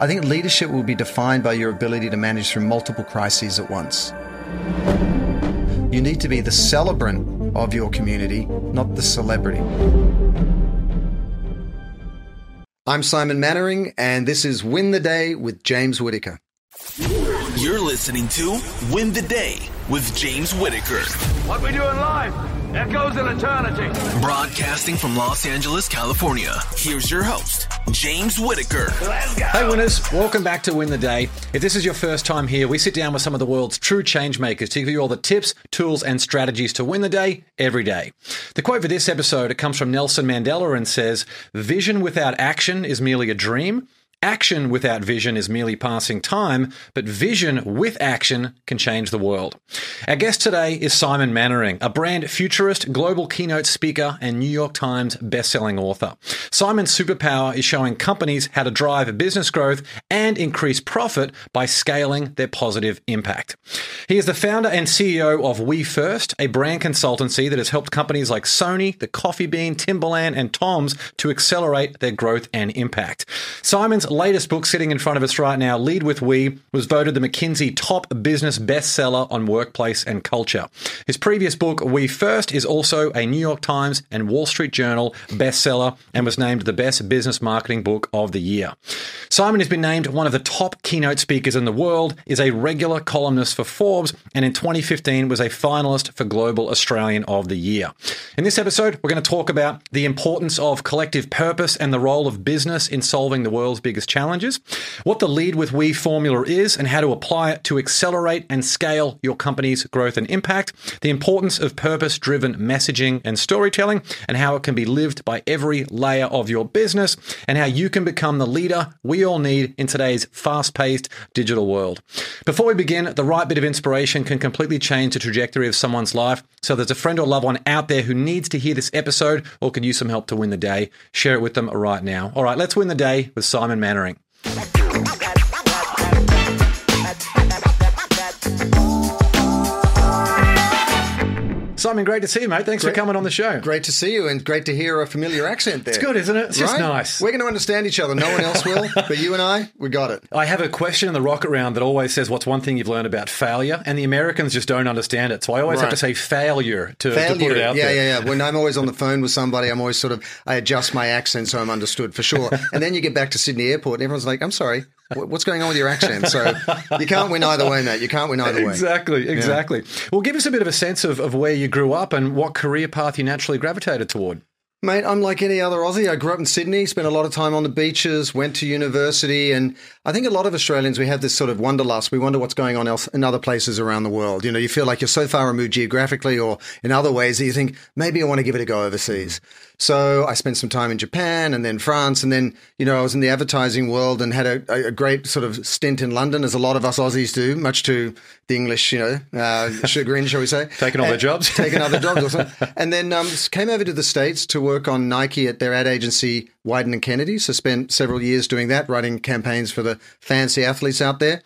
I think leadership will be defined by your ability to manage through multiple crises at once. You need to be the celebrant of your community, not the celebrity. I'm Simon Mainwaring, and this is Win the Day with James Whittaker. You're listening to Win the Day with James Whittaker. What we do in life echoes in eternity. Broadcasting from Los Angeles, California. Here's your host, James Whittaker. Let's go. Hey winners, welcome back to Win the Day. If this is your first time here, we sit down with some of the world's true change makers to give you all the tips, tools, and strategies to win the day every day. The quote for this episode it comes from Nelson Mandela and says, "Vision without action is merely a dream." Action without vision is merely passing time, but vision with action can change the world. Our guest today is Simon Mainwaring, a brand futurist, global keynote speaker, and New York Times bestselling author. Simon's superpower is showing companies how to drive business growth and increase profit by scaling their positive impact. He is the founder and CEO of We First, a brand consultancy that has helped companies like Sony, the Coffee Bean, Timberland, and Toms to accelerate their growth and impact. Simon's latest book, sitting in front of us right now, Lead with We, was voted the McKinsey top business bestseller on workplace and culture. His previous book, We First, is also a New York Times and Wall Street Journal bestseller and was named the best business marketing book of the year. Simon has been named one of the top keynote speakers in the world, is a regular columnist for Forbes, and in 2015 was a finalist for Global Australian of the Year. In this episode, we're going to talk about the importance of collective purpose and the role of business in solving the world's biggest challenges, what the Lead with We formula is, and how to apply it to accelerate and scale your company's growth and impact, the importance of purpose driven messaging and storytelling, and how it can be lived by every layer of your business, and how you can become the leader we all need in today's fast paced digital world. Before we begin, the right bit of inspiration can completely change the trajectory of someone's life. So, there's a friend or loved one out there who needs to hear this episode or could use some help to win the day. Share it with them right now. All right, let's win the day with Simon Mainwaring. Simon, great to see you, mate. Thanks for coming on the show. Great to see you, and great to hear a familiar accent there. It's good, isn't it? It's just nice. We're going to understand each other. No one else will, but you and I, we got it. I have a question in the rocket round that always says, "What's one thing you've learned about failure?" And the Americans just don't understand it, so I always have to say failure to, to put it out yeah, there. yeah, yeah. Yeah. When I'm always on the phone with somebody, I'm always sort of I adjust my accent so I'm understood for sure. And then you get back to Sydney Airport, and everyone's like, "I'm sorry, what's going on with your accent?" So you can't win either way, mate. You can't win either way. Exactly, exactly. Well, give us a bit of a sense of, of where you grew up and what career path you naturally gravitated toward. Mate, I'm like any other Aussie. I grew up in Sydney, spent a lot of time on the beaches, went to university, and I think a lot of Australians we have this sort of wanderlust. We wonder what's going on else in other places around the world. You know, you feel like you're so far removed geographically or in other ways that you think maybe I want to give it a go overseas. So I spent some time in Japan and then France, and then you know I was in the advertising world and had a, a great sort of stint in London, as a lot of us Aussies do, much to the English, you know, uh, chagrin, shall we say? Taking all their jobs. taking other jobs or. And then um, came over to the States to work on Nike at their ad agency, Wieden and Kennedy. So spent several years doing that, writing campaigns for the fancy athletes out there.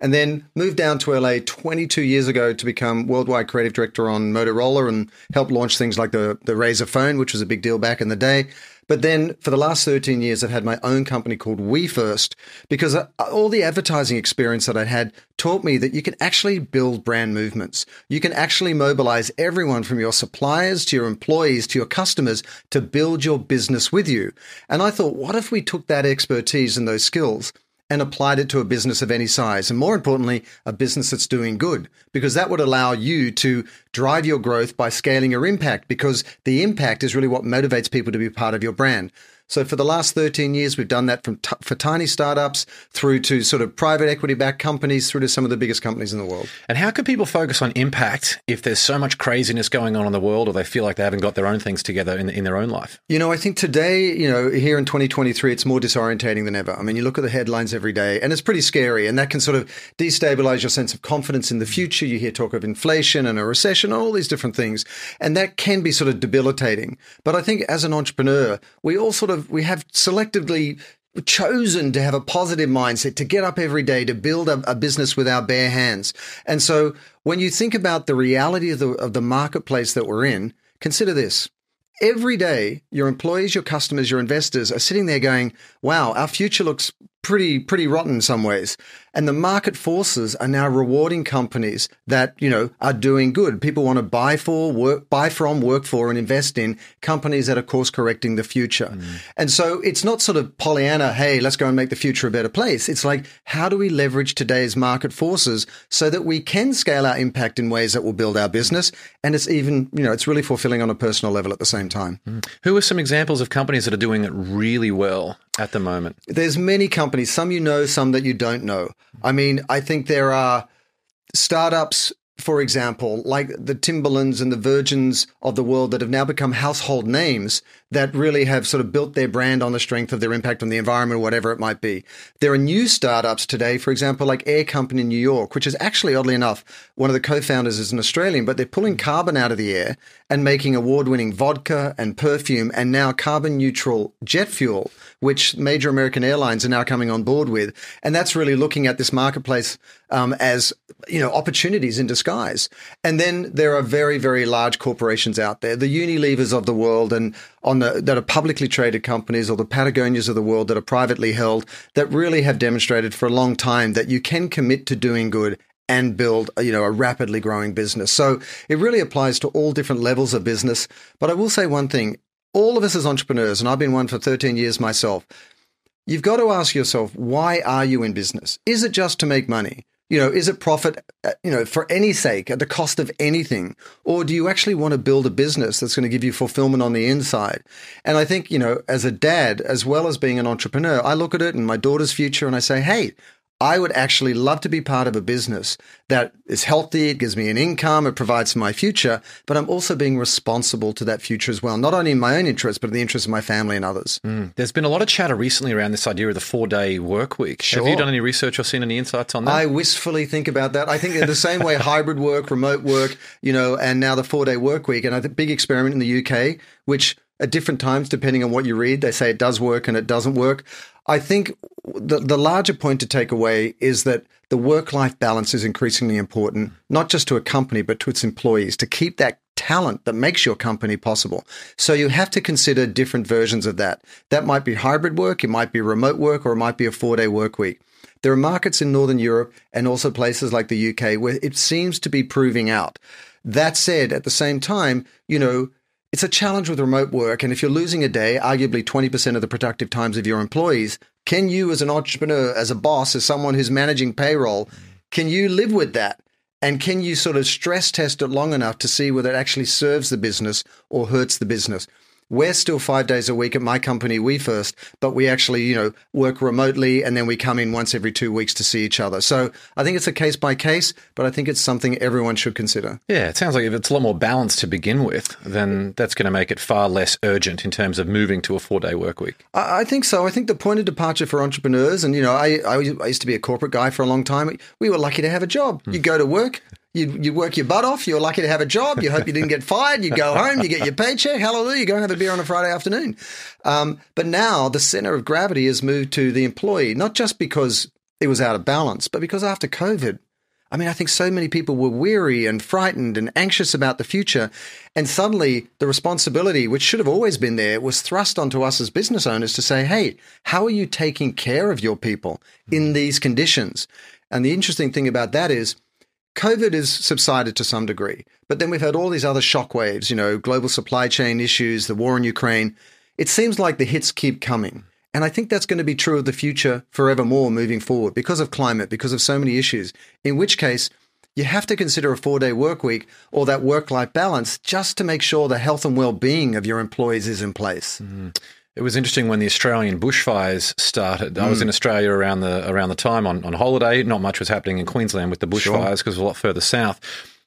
And then moved down to LA 22 years ago to become worldwide creative director on Motorola and help launch things like the, the Razr phone, which was a big deal back in the day. But then for the last 13 years, I've had my own company called We First because uh, all the advertising experience that I'd had taught me that you can actually build brand movements. You can actually mobilize everyone from your suppliers to your employees to your customers to build your business with you. And I thought, what if we took that expertise and those skills and applied it to a business of any size. And more importantly, a business that's doing good, because that would allow you to drive your growth by scaling your impact, because the impact is really what motivates people to be part of your brand. So for the last 13 years, we've done that from t- for tiny startups through to sort of private equity backed companies through to some of the biggest companies in the world. And how can people focus on impact if there's so much craziness going on in the world or they feel like they haven't got their own things together in, in their own life? You know, I think today, you know, here in 2023, it's more disorientating than ever. I mean, you look at the headlines every day and it's pretty scary. And that can sort of destabilize your sense of confidence in the future. You hear talk of inflation and a recession and all these different things. And that can be sort of debilitating. But I think as an entrepreneur, we all sort of, we have selectively chosen to have a positive mindset, to get up every day, to build a, a, business with our bare hands. And so when you think about the reality of the, of the marketplace that we're in, consider this. Every day, your employees, your customers, your investors are sitting there going, wow, our future looks pretty pretty rotten in some ways. And the market forces are now rewarding companies that, you know, are doing good. People want to buy for, work, buy from, work for, and invest in companies that are course correcting the future. Mm. And so it's not sort of Pollyanna, hey, let's go and make the future a better place. It's like, how do we leverage today's market forces so that we can scale our impact in ways that will build our business? And it's even, you know, it's really fulfilling on a personal level at the same time. Mm. Who are some examples of companies that are doing it really well at the moment? There's many companies, some you know, some that you don't know. I mean, I think there are startups for example, like the Timberlands and the Virgins of the world that have now become household names that really have sort of built their brand on the strength of their impact on the environment, whatever it might be. There are new startups today, for example, like Air Company in New York, which is actually, oddly enough, one of the co-founders is an Australian, but they're pulling carbon out of the air and making award-winning vodka and perfume and now carbon neutral jet fuel, which major American airlines are now coming on board with. And that's really looking at this marketplace um, as you know opportunities in disguise. And then there are very very large corporations out there, the Unilevers of the world, and on the that are publicly traded companies, or the Patagonias of the world that are privately held, that really have demonstrated for a long time that you can commit to doing good and build you know a rapidly growing business. So it really applies to all different levels of business. But I will say one thing: all of us as entrepreneurs, and I've been one for 13 years myself. You've got to ask yourself, why are you in business? Is it just to make money? You know, is it profit, uh, you know, for any sake at the cost of anything? Or do you actually want to build a business that's going to give you fulfillment on the inside? And I think, you know, as a dad, as well as being an entrepreneur, I look at it and my daughter's future and I say, hey, I would actually love to be part of a business that is healthy. It gives me an income. It provides for my future, but I'm also being responsible to that future as well, not only in my own interests, but in the interests of my family and others. Mm. There's been a lot of chatter recently around this idea of the four day work week. Sure. Have you done any research or seen any insights on that? I wistfully think about that. I think in the same way hybrid work, remote work, you know, and now the four day work week. And I think big experiment in the UK, which at different times, depending on what you read, they say it does work and it doesn't work. I think the, the larger point to take away is that the work life balance is increasingly important, not just to a company, but to its employees to keep that talent that makes your company possible. So you have to consider different versions of that. That might be hybrid work, it might be remote work, or it might be a four day work week. There are markets in Northern Europe and also places like the UK where it seems to be proving out. That said, at the same time, you know, it's a challenge with remote work. And if you're losing a day, arguably 20% of the productive times of your employees, can you, as an entrepreneur, as a boss, as someone who's managing payroll, can you live with that? And can you sort of stress test it long enough to see whether it actually serves the business or hurts the business? We're still five days a week at my company, We First, but we actually, you know, work remotely and then we come in once every two weeks to see each other. So I think it's a case by case, but I think it's something everyone should consider. Yeah, it sounds like if it's a lot more balanced to begin with, then that's going to make it far less urgent in terms of moving to a four day work week. I, I think so. I think the point of departure for entrepreneurs, and, you know, I, I, I used to be a corporate guy for a long time. We were lucky to have a job. Hmm. You go to work, you you work your butt off. You're lucky to have a job. You hope you didn't get fired. You go home. You get your paycheck. Hallelujah. You go and have a beer on a Friday afternoon. Um, but now the center of gravity has moved to the employee, not just because it was out of balance, but because after COVID, I mean, I think so many people were weary and frightened and anxious about the future. And suddenly the responsibility, which should have always been there, was thrust onto us as business owners to say, hey, how are you taking care of your people in these conditions? And the interesting thing about that is COVID has subsided to some degree, but then we've had all these other shockwaves, you know, global supply chain issues, the war in Ukraine. It seems like the hits keep coming. And I think that's going to be true of the future forevermore moving forward because of climate, because of so many issues. In which case, you have to consider a four day work week or that work life balance just to make sure the health and well being of your employees is in place. Mm-hmm. It was interesting when the Australian bushfires started. Mm. I was in mm. Australia around the around the time on, on holiday. Not much was happening in Queensland with the bushfires because sure. it was a lot further south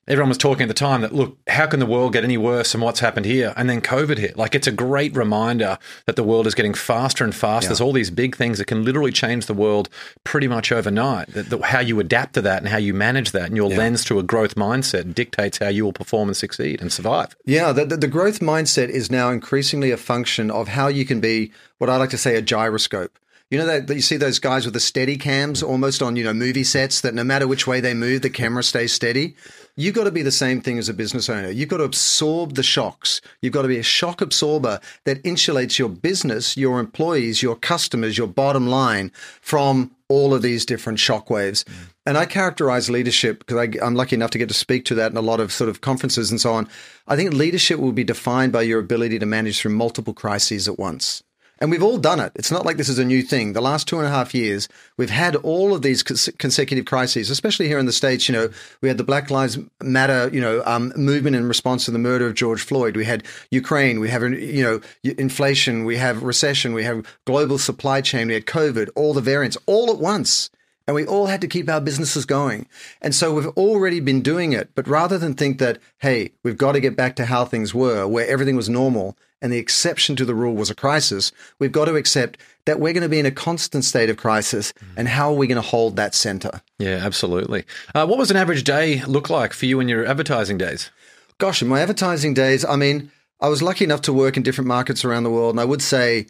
everyone was talking at the time that look, how can the world get any worse than what's happened here? And then COVID hit. Like it's a great reminder that the world is getting faster and faster. Yeah. There's all these big things that can literally change the world pretty much overnight. That, that how you adapt to that and how you manage that, and your yeah. lens to a growth mindset dictates how you will perform and succeed and survive. Yeah, the, the, the growth mindset is now increasingly a function of how you can be what I like to say a gyroscope. You know that, that, you see those guys with the steady cams almost on you know movie sets that no matter which way they move, the camera stays steady. You've got to be the same thing as a business owner. You've got to absorb the shocks. You've got to be a shock absorber that insulates your business, your employees, your customers, your bottom line from all of these different shockwaves. Mm. And I characterize leadership because I'm lucky enough to get to speak to that in a lot of sort of conferences and so on. I think leadership will be defined by your ability to manage through multiple crises at once. And we've all done it. It's not like this is a new thing. The last two and a half years, we've had all of these consecutive crises, especially here in the States. You know, we had the Black Lives Matter, you know, um, movement in response to the murder of George Floyd. We had Ukraine. We have, you know, inflation. We have recession. We have global supply chain. We had COVID, all the variants all at once. And we all had to keep our businesses going. And so we've already been doing it. But rather than think that, hey, we've got to get back to how things were, where everything was normal and the exception to the rule was a crisis, we've got to accept that we're going to be in a constant state of crisis. And how are we going to hold that center? Yeah, absolutely. Uh, what was an average day look like for you in your advertising days? Gosh, in my advertising days, I mean, I was lucky enough to work in different markets around the world. And I would say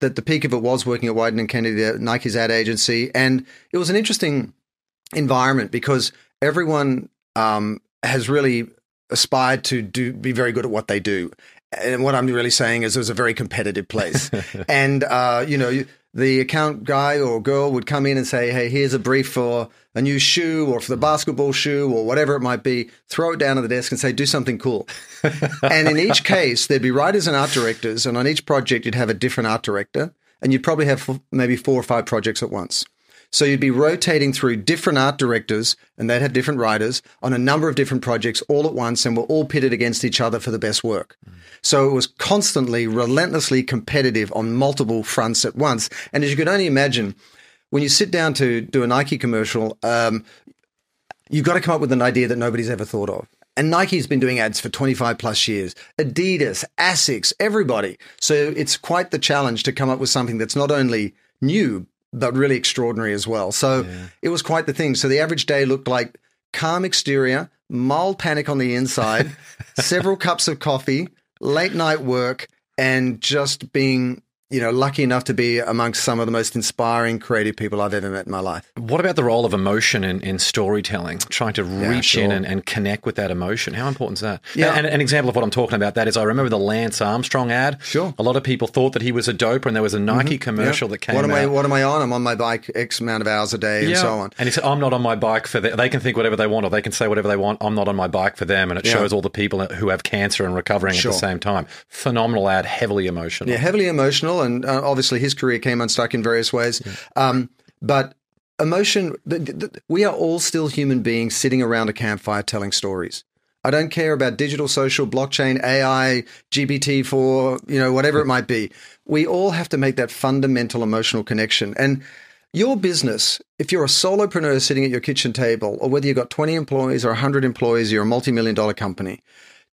that the peak of it was working at Wieden and Kennedy, Nike's ad agency. And it was an interesting environment because everyone um, has really aspired to do be very good at what they do and what I'm really saying is it was a very competitive place. and, uh, you know, the account guy or girl would come in and say, Hey, here's a brief for a new shoe or for the basketball shoe or whatever it might be. Throw it down on the desk and say, Do something cool. and in each case, there'd be writers and art directors. And on each project, you'd have a different art director. And you'd probably have maybe four or five projects at once. So you'd be rotating through different art directors and they'd have different writers on a number of different projects all at once and we're all pitted against each other for the best work. Mm. So it was constantly, relentlessly competitive on multiple fronts at once. And as you can only imagine, when you sit down to do a Nike commercial, um, you've got to come up with an idea that nobody's ever thought of. And Nike's been doing ads for 25 plus years. Adidas, Asics, everybody. So it's quite the challenge to come up with something that's not only new, but really extraordinary as well. So yeah. it was quite the thing. So the average day looked like calm exterior, mild panic on the inside, several cups of coffee, late night work, and just being you know, lucky enough to be amongst some of the most inspiring, creative people I've ever met in my life. What about the role of emotion in, in storytelling, trying to reach yeah, sure. in and, and, connect with that emotion? How important is that? Yeah. And, and, an example of what I'm talking about that is I remember the Lance Armstrong ad. Sure. A lot of people thought that he was a doper, and there was a Nike mm-hmm. commercial yeah. that came what am out. I, what am I on? I'm on my bike X amount of hours a day and so on. And he said, I'm not on my bike for them. They can think whatever they want or they can say whatever they want. I'm not on my bike for them. And it shows all the people who have cancer and recovering sure. at the same time. Phenomenal ad, heavily emotional. Yeah, heavily emotional and uh, obviously his career came unstuck in various ways. Yeah. Um, but emotion, the, the, we are all still human beings sitting around a campfire telling stories. I don't care about digital, social, blockchain, AI, GPT-4, you know, whatever it might be. We all have to make that fundamental emotional connection. And your business, if you're a solopreneur sitting at your kitchen table, or whether you've got 20 employees or 100 employees, you're a multi-million dollar company,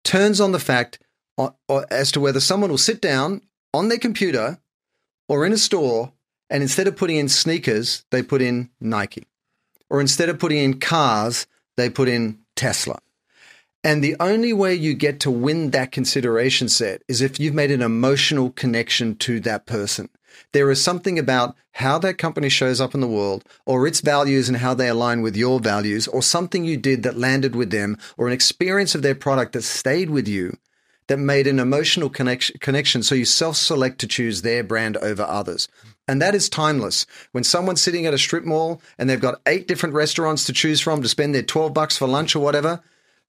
turns on the fact as to whether someone will sit down on their computer or in a store and instead of putting in sneakers, they put in Nike. Or instead of putting in cars, they put in Tesla. And the only way you get to win that consideration set is if you've made an emotional connection to that person. There is something about how that company shows up in the world, or its values and how they align with your values, or something you did that landed with them, or an experience of their product that stayed with you that made an emotional connection, connection so you self select to choose their brand over others. And that is timeless. When someone's sitting at a strip mall and they've got eight different restaurants to choose from to spend their 12 bucks for lunch or whatever,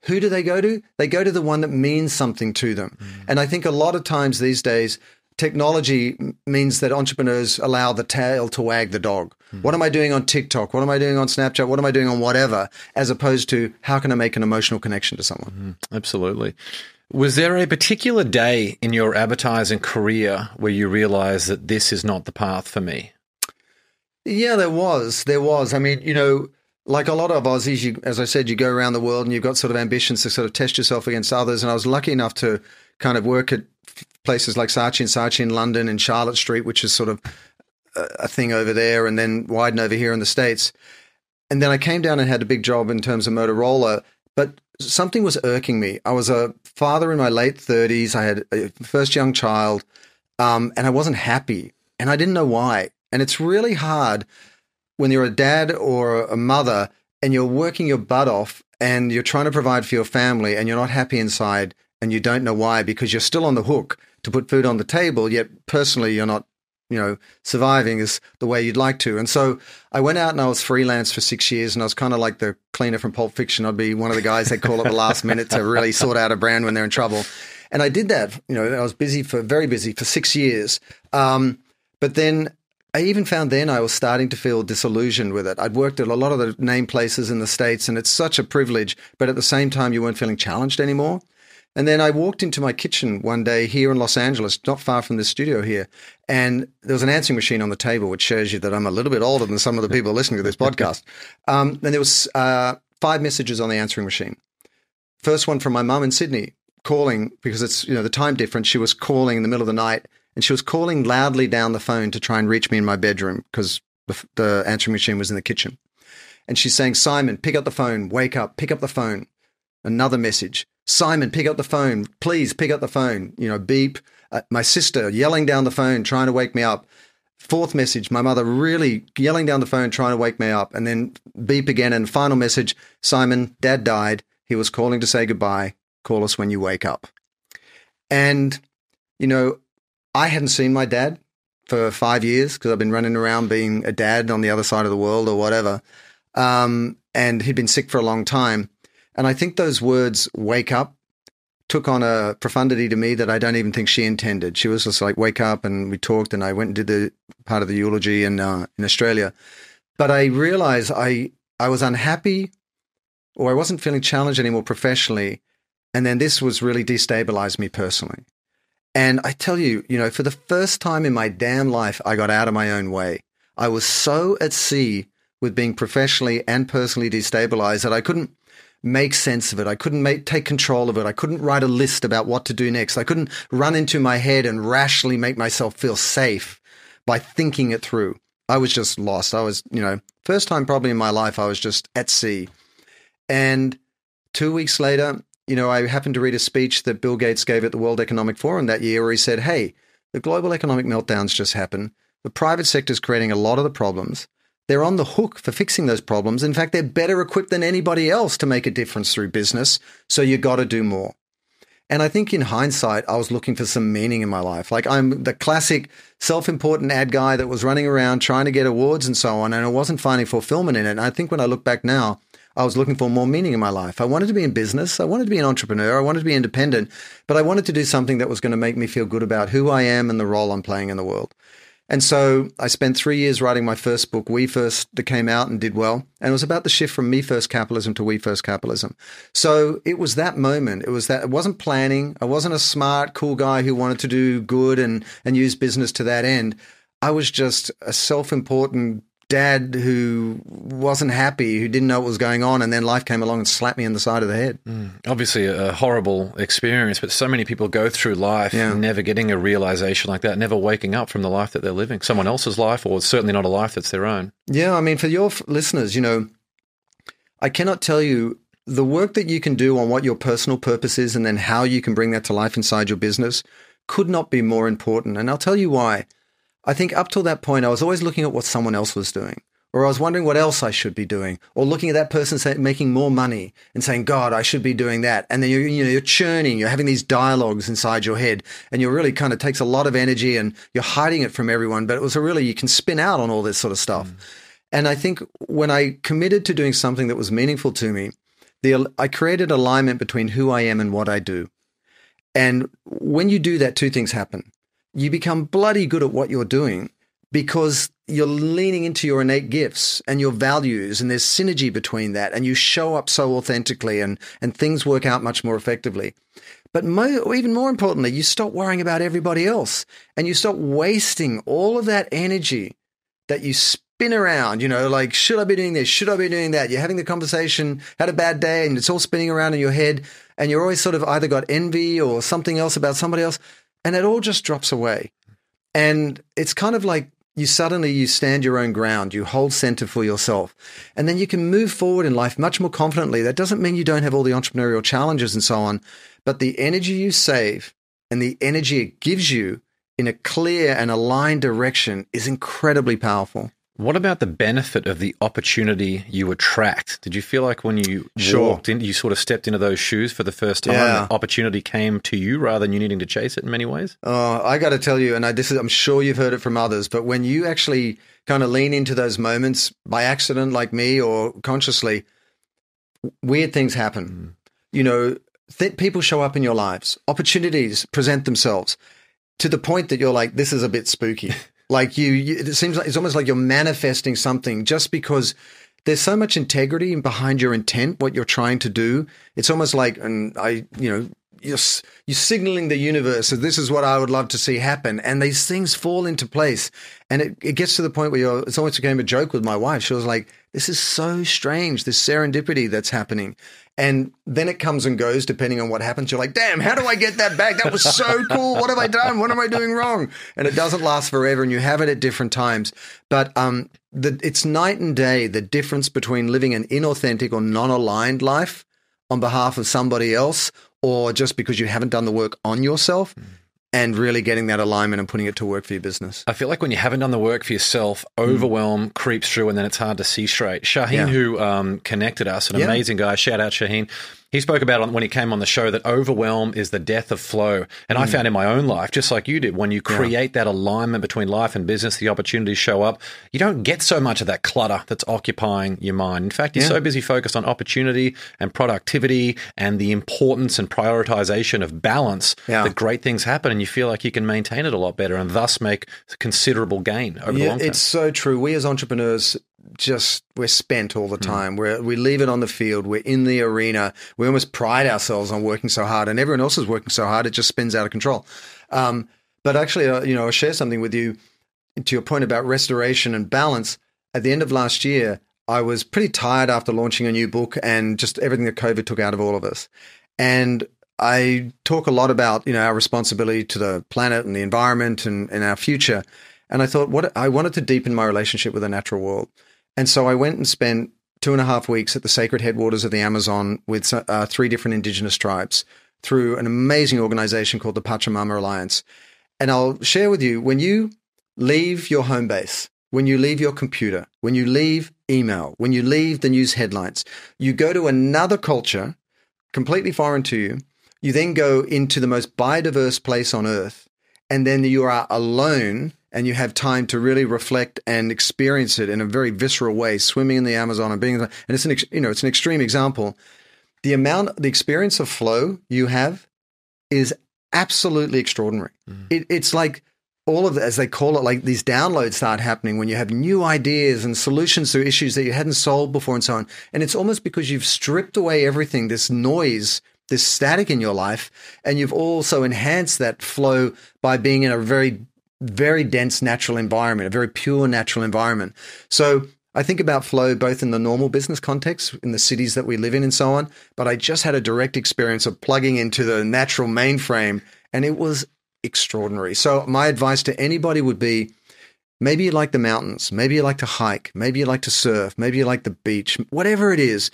who do they go to? They go to the one that means something to them. Mm. And I think a lot of times these days, technology means that entrepreneurs allow the tail to wag the dog. Mm. What am I doing on TikTok? What am I doing on Snapchat? What am I doing on whatever? As opposed to how can I make an emotional connection to someone? Mm, absolutely. Was there a particular day in your advertising career where you realized that this is not the path for me? Yeah, there was. There was. I mean, you know, like a lot of Aussies, you, as I said, you go around the world and you've got sort of ambitions to sort of test yourself against others. And I was lucky enough to kind of work at places like Saatchi and Saatchi in London and Charlotte Street, which is sort of a thing over there, and then Wieden over here in the States. And then I came down and had a big job in terms of Motorola. But something was irking me. I was a father in my late 30s. I had a first young child, um, and I wasn't happy, and I didn't know why. And it's really hard when you're a dad or a mother and you're working your butt off and you're trying to provide for your family and you're not happy inside and you don't know why because you're still on the hook to put food on the table, yet personally you're not, you know, surviving is the way you'd like to. And so I went out and I was freelance for six years and I was kind of like the cleaner from Pulp Fiction. I'd be one of the guys they call at the last minute to really sort out a brand when they're in trouble. And I did that, you know, I was busy for very busy for six years. Um, but then I even found then I was starting to feel disillusioned with it. I'd worked at a lot of the name places in the States and it's such a privilege, but at the same time, you weren't feeling challenged anymore. And then I walked into my kitchen one day here in Los Angeles, not far from the studio here, and there was an answering machine on the table, which shows you that I'm a little bit older than some of the people listening to this podcast. Um, and there was uh, five messages on the answering machine. First one from my mum in Sydney, calling because it's you know the time difference. She was calling in the middle of the night, and she was calling loudly down the phone to try and reach me in my bedroom because the, the answering machine was in the kitchen. And she's saying, Simon, pick up the phone, wake up, pick up the phone. Another message. Simon, pick up the phone. Please pick up the phone. You know, beep. Uh, my sister yelling down the phone, trying to wake me up. Fourth message, my mother really yelling down the phone, trying to wake me up. And then beep again. And final message, Simon, dad died. He was calling to say goodbye. Call us when you wake up. And, you know, I hadn't seen my dad for five years because I've been running around being a dad on the other side of the world or whatever. Um, and he'd been sick for a long time. And I think those words, wake up, took on a profundity to me that I don't even think she intended. She was just like, wake up. And we talked and I went and did the part of the eulogy in, uh, in Australia. But I realized I, I was unhappy or I wasn't feeling challenged anymore professionally. And then this was really destabilized me personally. And I tell you, you know, for the first time in my damn life, I got out of my own way. I was so at sea with being professionally and personally destabilized that I couldn't make sense of it. I couldn't make, take control of it. I couldn't write a list about what to do next. I couldn't run into my head and rationally make myself feel safe by thinking it through. I was just lost. I was, you know, first time probably in my life, I was just at sea. And two weeks later, you know, I happened to read a speech that Bill Gates gave at the World Economic Forum that year where he said, Hey, the global economic meltdowns just happened. The private sector is creating a lot of the problems. They're on the hook for fixing those problems. In fact, they're better equipped than anybody else to make a difference through business. So you got to do more. And I think in hindsight, I was looking for some meaning in my life. Like I'm the classic self important ad guy that was running around trying to get awards and so on, and I wasn't finding fulfillment in it. And I think when I look back now, I was looking for more meaning in my life. I wanted to be in business. I wanted to be an entrepreneur. I wanted to be independent, but I wanted to do something that was going to make me feel good about who I am and the role I'm playing in the world. And so I spent three years writing my first book, We First, that came out and did well. And it was about the shift from me first capitalism to we first capitalism. So it was that moment. It was that it wasn't planning. I wasn't a smart, cool guy who wanted to do good and, and use business to that end. I was just a self important dad who wasn't happy, who didn't know what was going on, and then life came along and slapped me in the side of the head. Mm. Obviously, a horrible experience, but so many people go through life yeah. never getting a realization like that, never waking up from the life that they're living, someone else's life, or certainly not a life that's their own. Yeah, I mean, for your listeners, you know, I cannot tell you the work that you can do on what your personal purpose is and then how you can bring that to life inside your business could not be more important. And I'll tell you why. I think up till that point, I was always looking at what someone else was doing, or I was wondering what else I should be doing, or looking at that person say, making more money and saying, God, I should be doing that. And then you're, you know, you're churning, you're having these dialogues inside your head, and you're really kind of takes a lot of energy and you're hiding it from everyone. But it was a really, you can spin out on all this sort of stuff. Mm. And I think when I committed to doing something that was meaningful to me, the, I created alignment between who I am and what I do. And when you do that, two things happen you become bloody good at what you're doing because you're leaning into your innate gifts and your values and there's synergy between that and you show up so authentically and and things work out much more effectively. But mo- even more importantly you stop worrying about everybody else and you stop wasting all of that energy that you spin around you know like should i be doing this? Should i be doing that? You're having the conversation had a bad day and it's all spinning around in your head and you're always sort of either got envy or something else about somebody else and it all just drops away. And it's kind of like you suddenly you stand your own ground, you hold center for yourself, and then you can move forward in life much more confidently. That doesn't mean you don't have all the entrepreneurial challenges and so on, but the energy you save and the energy it gives you in a clear and aligned direction is incredibly powerful. What about the benefit of the opportunity you attract? Did you feel like when you Sure. walked in, you sort of stepped into those shoes for the first time, Yeah. opportunity came to you rather than you needing to chase it in many ways? Oh, I got to tell you, and I, this is, I'm sure you've heard it from others, but when you actually kind of lean into those moments by accident, like me, or consciously, weird things happen. Hmm. You know, th- people show up in your lives, opportunities present themselves to the point that you're like, this is a bit spooky. like you, you, it seems like it's almost like you're manifesting something just because there's so much integrity behind your intent, what you're trying to do. It's almost like, and I, you know, you're you're signaling the universe that this is what I would love to see happen, and these things fall into place, and it, it gets to the point where you're. It's almost became a joke with my wife. She was like, "This is so strange, this serendipity that's happening." And then it comes and goes depending on what happens. You're like, damn, how do I get that back? That was so cool. What have I done? What am I doing wrong? And it doesn't last forever, and you have it at different times. But um, the, it's night and day the difference between living an inauthentic or non aligned life on behalf of somebody else, or just because you haven't done the work on yourself and really getting that alignment and putting it to work for your business. I feel like when you haven't done the work for yourself, overwhelm creeps through and then it's hard to see straight. Shaheen, Yeah. who um, connected us, an Yeah. amazing guy, shout out Shaheen. He spoke about when he came on the show that overwhelm is the death of flow. And I mm. found in my own life, just like you did, when you create that alignment between life and business, the opportunities show up. You don't get so much of that clutter that's occupying your mind. In fact, you're Yeah. so busy focused on opportunity and productivity and the importance and prioritization of balance Yeah. that great things happen and you feel like you can maintain it a lot better and thus make considerable gain over the long term. it's so true. We as entrepreneurs just we're spent all the time. We're we leave it on the field. We're in the arena. We almost pride ourselves on working so hard, and everyone else is working so hard. It just spins out of control. Um, but actually, uh, you know, I'll share something with you. To your point about restoration and balance, at the end of last year, I was pretty tired after launching a new book and just everything that COVID took out of all of us. And I talk a lot about you know our responsibility to the planet and the environment and, and our future. And I thought, what I wanted to deepen my relationship with the natural world. And so I went and spent two and a half weeks at the sacred headwaters of the Amazon with uh, three different indigenous tribes through an amazing organization called the Pachamama Alliance. And I'll share with you when you leave your home base, when you leave your computer, when you leave email, when you leave the news headlines, you go to another culture completely foreign to you. You then go into the most biodiverse place on earth, and then you are alone and you have time to really reflect and experience it in a very visceral way, swimming in the Amazon and being, and it's an, you know, it's an extreme example. The amount, the experience of flow you have is absolutely extraordinary. Mm-hmm. It, it's like all of the, as they call it, like these downloads start happening when you have new ideas and solutions to issues that you hadn't solved before and so on. And it's almost because you've stripped away everything, this noise, this static in your life, and you've also enhanced that flow by being in a very, very dense natural environment, a very pure natural environment. So I think about flow both in the normal business context, in the cities that we live in, and so on. But I just had a direct experience of plugging into the natural mainframe, and it was extraordinary. So, my advice to anybody would be maybe you like the mountains, maybe you like to hike, maybe you like to surf, maybe you like the beach, whatever it is.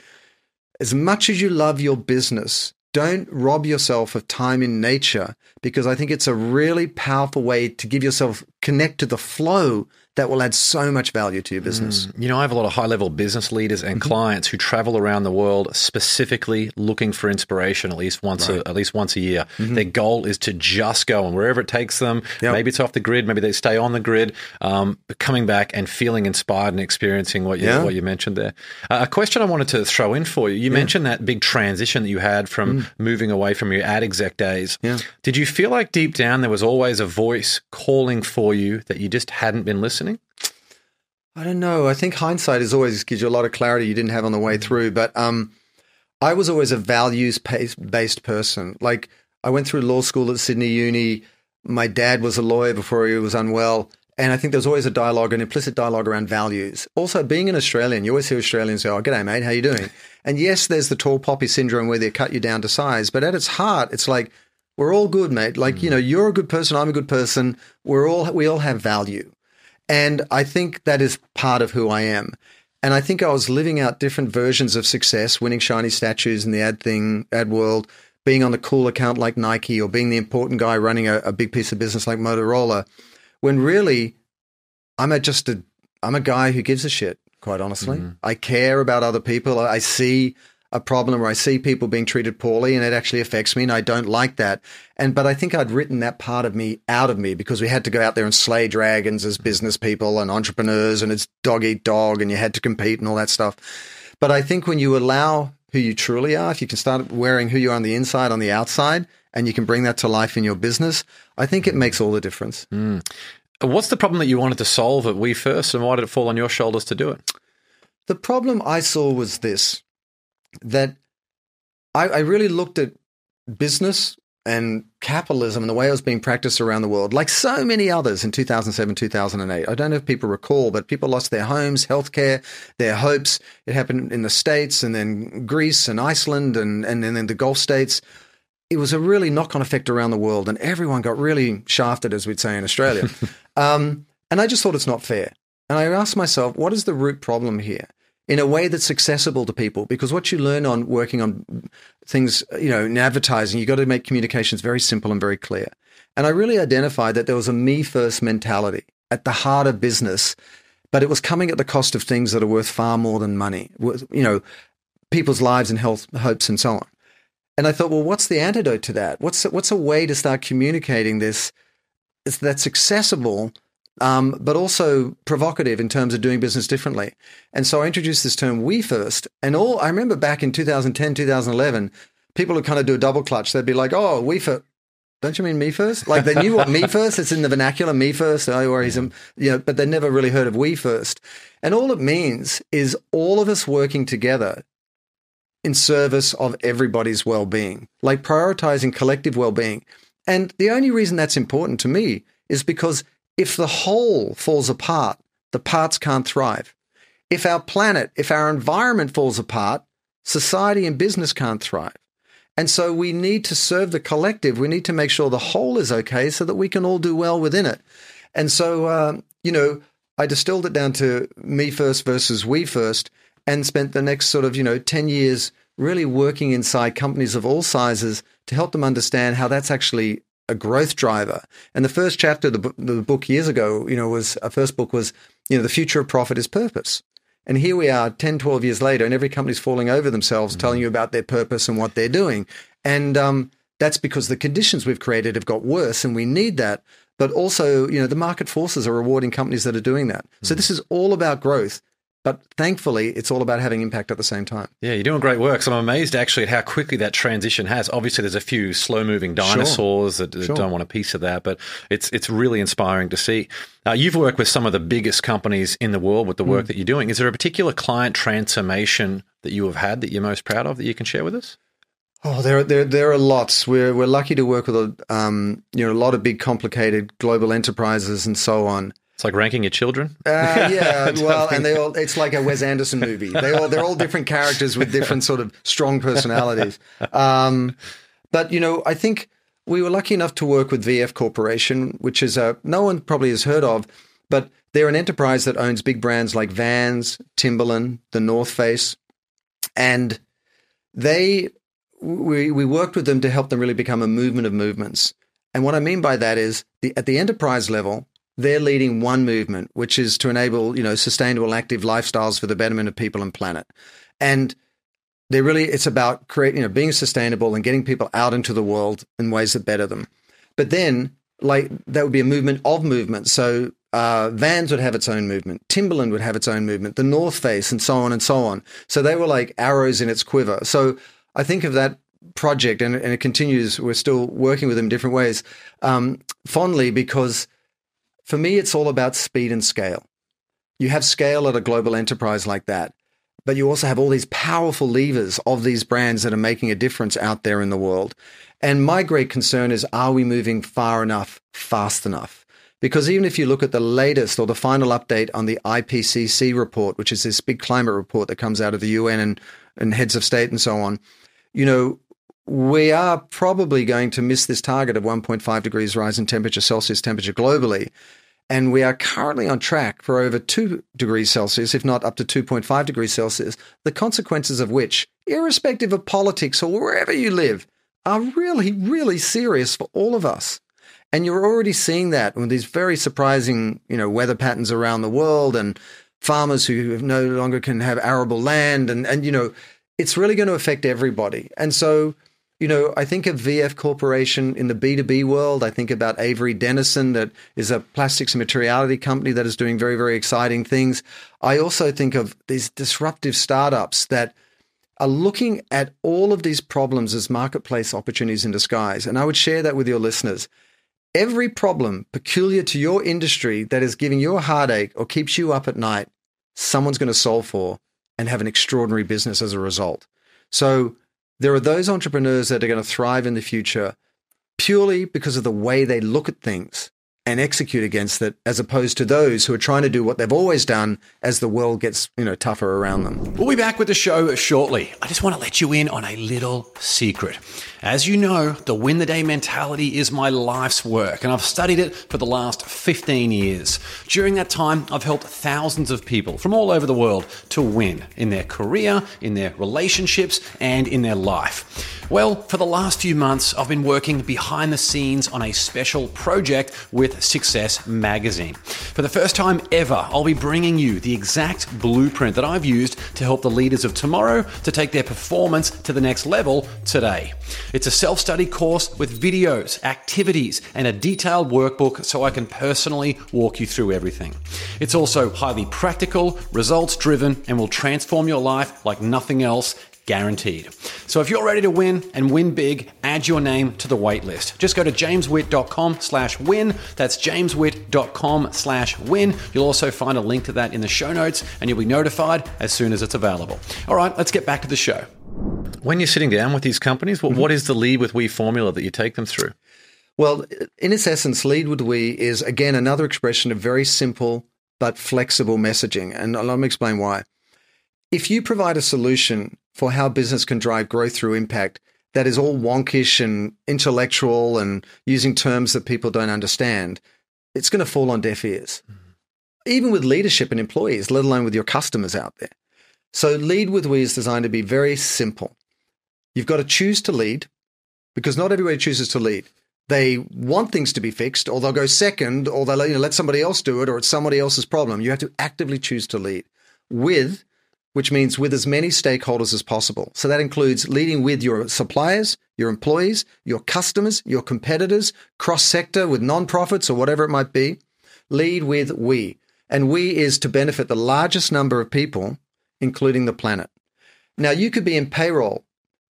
As much as you love your business, don't rob yourself of time in nature because I think it's a really powerful way to give yourself connect to the flow that will add so much value to your business. You know, I have a lot of high level business leaders and clients who travel around the world specifically looking for inspiration at least once a, at least once a year. Their goal is to just go and wherever it takes them. Yep. Maybe it's off the grid, maybe they stay on the grid, um, but coming back and feeling inspired and experiencing what you Yeah. what you mentioned there. Uh, a question I wanted to throw in for you. You mentioned that big transition that you had from moving away from your ad exec days. Yeah. Did you feel like deep down there was always a voice calling for you that you just hadn't been listening? I don't know. I think hindsight is always gives you a lot of clarity you didn't have on the way through. But um, I was always a values based person. Like I went through law school at Sydney Uni. My dad was a lawyer before he was unwell. And I think there's always a dialogue, an implicit dialogue around values. Also, being an Australian, you always hear Australians say, "Oh, g'day, mate, how you doing?" and yes, there's the tall poppy syndrome where they cut you down to size, but at its heart, it's like we're all good, mate. Like you know, you're a good person, I'm a good person. We're all we all have value, and I think that is part of who I am. And I think I was living out different versions of success, winning shiny statues in the ad thing, ad world, being on the cool account like Nike, or being the important guy running a, a big piece of business like Motorola when really I'm at just a I'm a guy who gives a shit, quite honestly. Mm-hmm. I care about other people. I see a problem where I see people being treated poorly and it actually affects me and I don't like that. And but I think I'd written that part of me out of me because we had to go out there and slay dragons as business people and entrepreneurs and it's dog eat dog and you had to compete and all that stuff. But I think when you allow who you truly are, if you can start wearing who you are on the inside, on the outside, and you can bring that to life in your business, I think it makes all the difference. Hmm. What's the problem that you wanted to solve at We First, and why did it fall on your shoulders to do it? The problem I saw was this that I, I really looked at business and capitalism and the way it was being practiced around the world, like so many others in 2007, 2008. I don't know if people recall, but people lost their homes, healthcare, their hopes. It happened in the States and then Greece and Iceland and, and, and then the Gulf states. It was a really knock on effect around the world, and everyone got really shafted, as we'd say in Australia. um, and I just thought it's not fair. And I asked myself, what is the root problem here? In a way that's accessible to people because what you learn on working on things you know in advertising you've got to make communications very simple and very clear. And i really identified that there was a me first mentality at the heart of business but it was coming at the cost of things that are worth far more than money you know people's lives and health hopes and so on. And i thought well what's the antidote to that? What's what's a way to start communicating this that's accessible um, but also provocative in terms of doing business differently. And so I introduced this term "we first. And all I remember back in 2010, 2011, people would kind of do a double clutch. They'd be like, "Oh, we first." Don't you mean me first? Like they knew what me first. It's in the vernacular, me first. Oh, or he's, you know, but they never really heard of we first. And all it means is all of us working together in service of everybody's well-being, like prioritizing collective well-being. And the only reason that's important to me is because if the whole falls apart, the parts can't thrive. If our planet, if our environment falls apart, society and business can't thrive. And so we need to serve the collective. We need to make sure the whole is okay so that we can all do well within it. And so, uh, you know, I distilled it down to me first versus we first and spent the next sort of, you know, 10 years really working inside companies of all sizes to help them understand how that's actually a growth driver. And the first chapter of the, the book years ago, you know, was a first book was, you know, the future of profit is purpose. And here we are 10, 12 years later, and every company's falling over themselves, mm-hmm. telling you about their purpose and what they're doing. And um, that's because the conditions we've created have got worse, and we need that. But also, you know, the market forces are rewarding companies that are doing that. Mm-hmm. So this is all about growth. But thankfully, it's all about having impact at the same time. Yeah, you're doing great work. So I'm amazed actually at how quickly that transition has. Obviously, there's a few slow moving dinosaurs sure. that, that sure. don't want a piece of that, but it's it's really inspiring to see. Uh, you've worked with some of the biggest companies in the world with the work mm. that you're doing. Is there a particular client transformation that you have had that you're most proud of that you can share with us? Oh, there, there, there are lots. We're we're lucky to work with a um, you know a lot of big, complicated global enterprises and so on. It's like ranking your children. Uh, yeah, well, and they all it's like a Wes Anderson movie. They all they're all different characters with different sort of strong personalities. Um, but you know, I think we were lucky enough to work with VF Corporation, which is a no one probably has heard of, but they're an enterprise that owns big brands like Vans, Timberland, the North Face, and they we we worked with them to help them really become a movement of movements. And what I mean by that is the, at the enterprise level, they're leading one movement, which is to enable, you know, sustainable active lifestyles for the betterment of people and planet. And they're really, it's about creating, you know, being sustainable and getting people out into the world in ways that better them. But then, like, that would be a movement of movements. So uh, Vans would have its own movement. Timberland would have its own movement. The North Face, and so on and so on. So they were like arrows in its quiver. So I think of that project, and, and it continues. We're still working with them in different ways, um, fondly because for me, it's all about speed and scale. You have scale at a global enterprise like that, but you also have all these powerful levers of these brands that are making a difference out there in the world. And my great concern is are we moving far enough, fast enough? Because even if you look at the latest or the final update on the IPCC report, which is this big climate report that comes out of the UN and, and heads of state and so on, you know, we are probably going to miss this target of 1.5 degrees rise in temperature, Celsius temperature globally. And we are currently on track for over 2 degrees Celsius, if not up to 2.5 degrees Celsius, the consequences of which, irrespective of politics or wherever you live, are really, really serious for all of us. And you're already seeing that with these very surprising, you know, weather patterns around the world and farmers who no longer can have arable land. And, and you know, it's really going to affect everybody. And so, you know, I think of VF Corporation in the B2B world. I think about Avery Dennison, that is a plastics and materiality company that is doing very, very exciting things. I also think of these disruptive startups that are looking at all of these problems as marketplace opportunities in disguise. And I would share that with your listeners. Every problem peculiar to your industry that is giving you a heartache or keeps you up at night, someone's going to solve for and have an extraordinary business as a result. So there are those entrepreneurs that are going to thrive in the future purely because of the way they look at things and execute against it as opposed to those who are trying to do what they've always done as the world gets you know tougher around them. We'll be back with the show shortly. I just want to let you in on a little secret. As you know the win the day mentality is my life's work and i've studied it for the last 15 years. During that time i've helped thousands of people from all over the world to win in their career in their relationships and in their life. Well, for the last few months, I've been working behind the scenes on a special project with Success Magazine. For the first time ever, I'll be bringing you the exact blueprint that I've used to help the leaders of tomorrow to take their performance to the next level today. It's a self study course with videos, activities, and a detailed workbook so I can personally walk you through everything. It's also highly practical, results driven, and will transform your life like nothing else guaranteed. So if you're ready to win and win big, add your name to the waitlist. Just go to jameswhitt.com slash win. That's jameswhitt.com slash win. You'll also find a link to that in the show notes and you'll be notified as soon as it's available. All right, let's get back to the show. When you're sitting down with these companies, mm-hmm. what is the lead with we formula that you take them through? Well, in its essence, lead with we is again another expression of very simple but flexible messaging. And let me explain why. If you provide a solution for how business can drive growth through impact that is all wonkish and intellectual and using terms that people don't understand, it's going to fall on deaf ears. Mm-hmm. Even with leadership and employees, let alone with your customers out there. So, Lead with We is designed to be very simple. You've got to choose to lead because not everybody chooses to lead. They want things to be fixed, or they'll go second, or they'll you know, let somebody else do it, or it's somebody else's problem. You have to actively choose to lead with which means with as many stakeholders as possible. So that includes leading with your suppliers, your employees, your customers, your competitors, cross sector with nonprofits or whatever it might be. Lead with we. And we is to benefit the largest number of people, including the planet. Now, you could be in payroll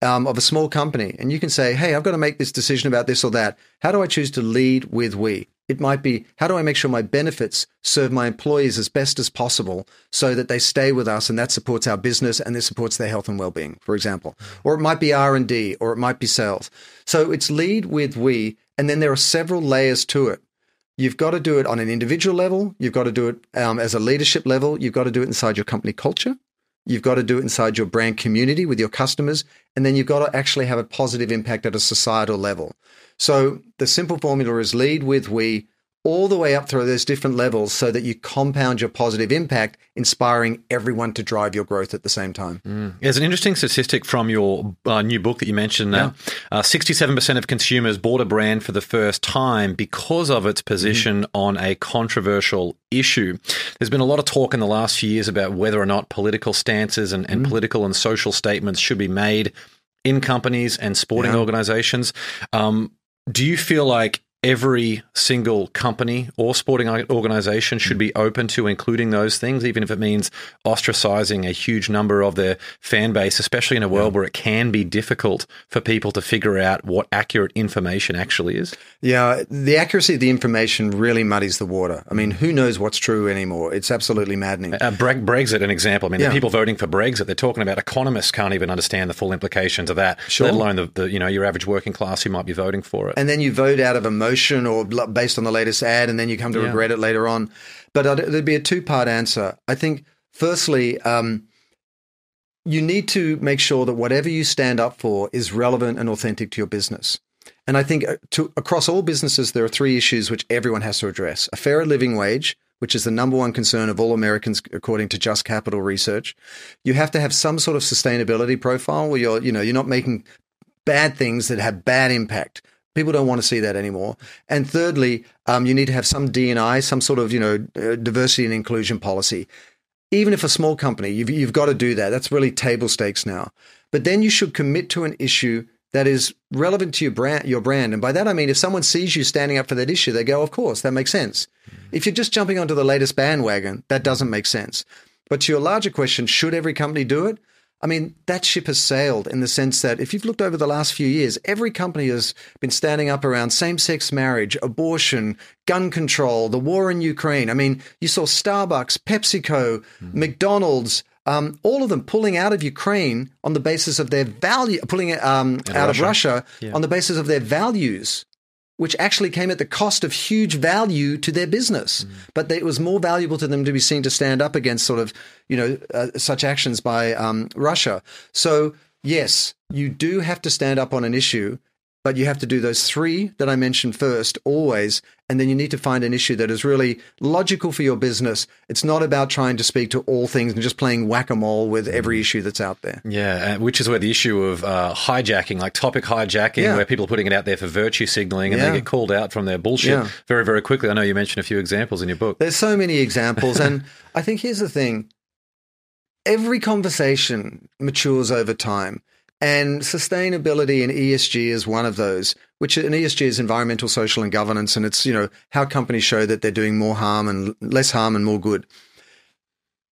um, of a small company and you can say, Hey, I've got to make this decision about this or that. How do I choose to lead with we? It might be how do I make sure my benefits serve my employees as best as possible so that they stay with us and that supports our business and this supports their health and well-being, for example. Or it might be R&D or it might be sales. So it's lead with we and then there are several layers to it. You've got to do it on an individual level. You've got to do it um, as a leadership level. You've got to do it inside your company culture. You've got to do it inside your brand community with your customers. And then you've got to actually have a positive impact at a societal level. So the simple formula is lead with we all the way up through those different levels so that you compound your positive impact, inspiring everyone to drive your growth at the same time. Mm. There's an interesting statistic from your uh, new book that you mentioned. Yeah. Uh, 67% of consumers bought a brand for the first time because of its position mm. on a controversial issue. There's been a lot of talk in the last few years about whether or not political stances and, and mm. political and social statements should be made in companies and sporting yeah. organizations. Um, do you feel like every single company or sporting organization should be open to including those things, even if it means ostracizing a huge number of their fan base, especially in a world yeah. where it can be difficult for people to figure out what accurate information actually is? Yeah, the accuracy of the information really muddies the water. I mean, who knows what's true anymore? It's absolutely maddening. Uh, Brexit, an example. I mean, yeah. the people voting for Brexit, they're talking about economists can't even understand the full implications of that, sure. let alone the, the you know your average working class who might be voting for it. And then you vote out of emotion emotion or based on the latest ad, and then you come to yeah. regret it later on. But there'd be a two part answer. I think, firstly, um, you need to make sure that whatever you stand up for is relevant and authentic to your business. And I think uh, to, across all businesses, there are three issues which everyone has to address a fairer living wage, which is the number one concern of all Americans, according to Just Capital research. You have to have some sort of sustainability profile where you're, you know, you're not making bad things that have bad impact People don't want to see that anymore. And thirdly, um, you need to have some D&I, some sort of you know uh, diversity and inclusion policy. Even if a small company, you've you've got to do that. That's really table stakes now. But then you should commit to an issue that is relevant to your brand. Your brand, and by that I mean, if someone sees you standing up for that issue, they go, "Of course, that makes sense." If you're just jumping onto the latest bandwagon, that doesn't make sense. But to your larger question, should every company do it? I mean, that ship has sailed in the sense that if you've looked over the last few years, every company has been standing up around same sex marriage, abortion, gun control, the war in Ukraine. I mean, you saw Starbucks, PepsiCo, mm-hmm. McDonald's, um, all of them pulling out of Ukraine on the basis of their value, pulling um, out Russia. of Russia yeah. on the basis of their values which actually came at the cost of huge value to their business. Mm. But they, it was more valuable to them to be seen to stand up against sort of, you know, uh, such actions by um, Russia. So, yes, you do have to stand up on an issue but you have to do those three that I mentioned first, always. And then you need to find an issue that is really logical for your business. It's not about trying to speak to all things and just playing whack a mole with every issue that's out there. Yeah, which is where the issue of uh, hijacking, like topic hijacking, yeah. where people are putting it out there for virtue signaling and yeah. they get called out from their bullshit yeah. very, very quickly. I know you mentioned a few examples in your book. There's so many examples. and I think here's the thing every conversation matures over time. And sustainability and ESG is one of those, which an ESG is environmental, social, and governance. And it's, you know, how companies show that they're doing more harm and less harm and more good.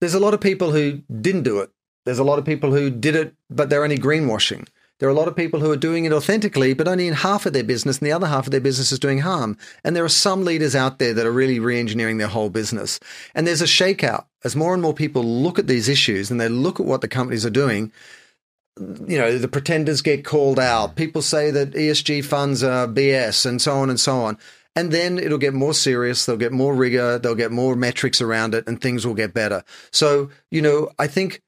There's a lot of people who didn't do it. There's a lot of people who did it, but they're only greenwashing. There are a lot of people who are doing it authentically, but only in half of their business, and the other half of their business is doing harm. And there are some leaders out there that are really re engineering their whole business. And there's a shakeout as more and more people look at these issues and they look at what the companies are doing you know, the pretenders get called out. People say that ESG funds are BS and so on and so on. And then it'll get more serious. They'll get more rigor. They'll get more metrics around it and things will get better. So, you know, I think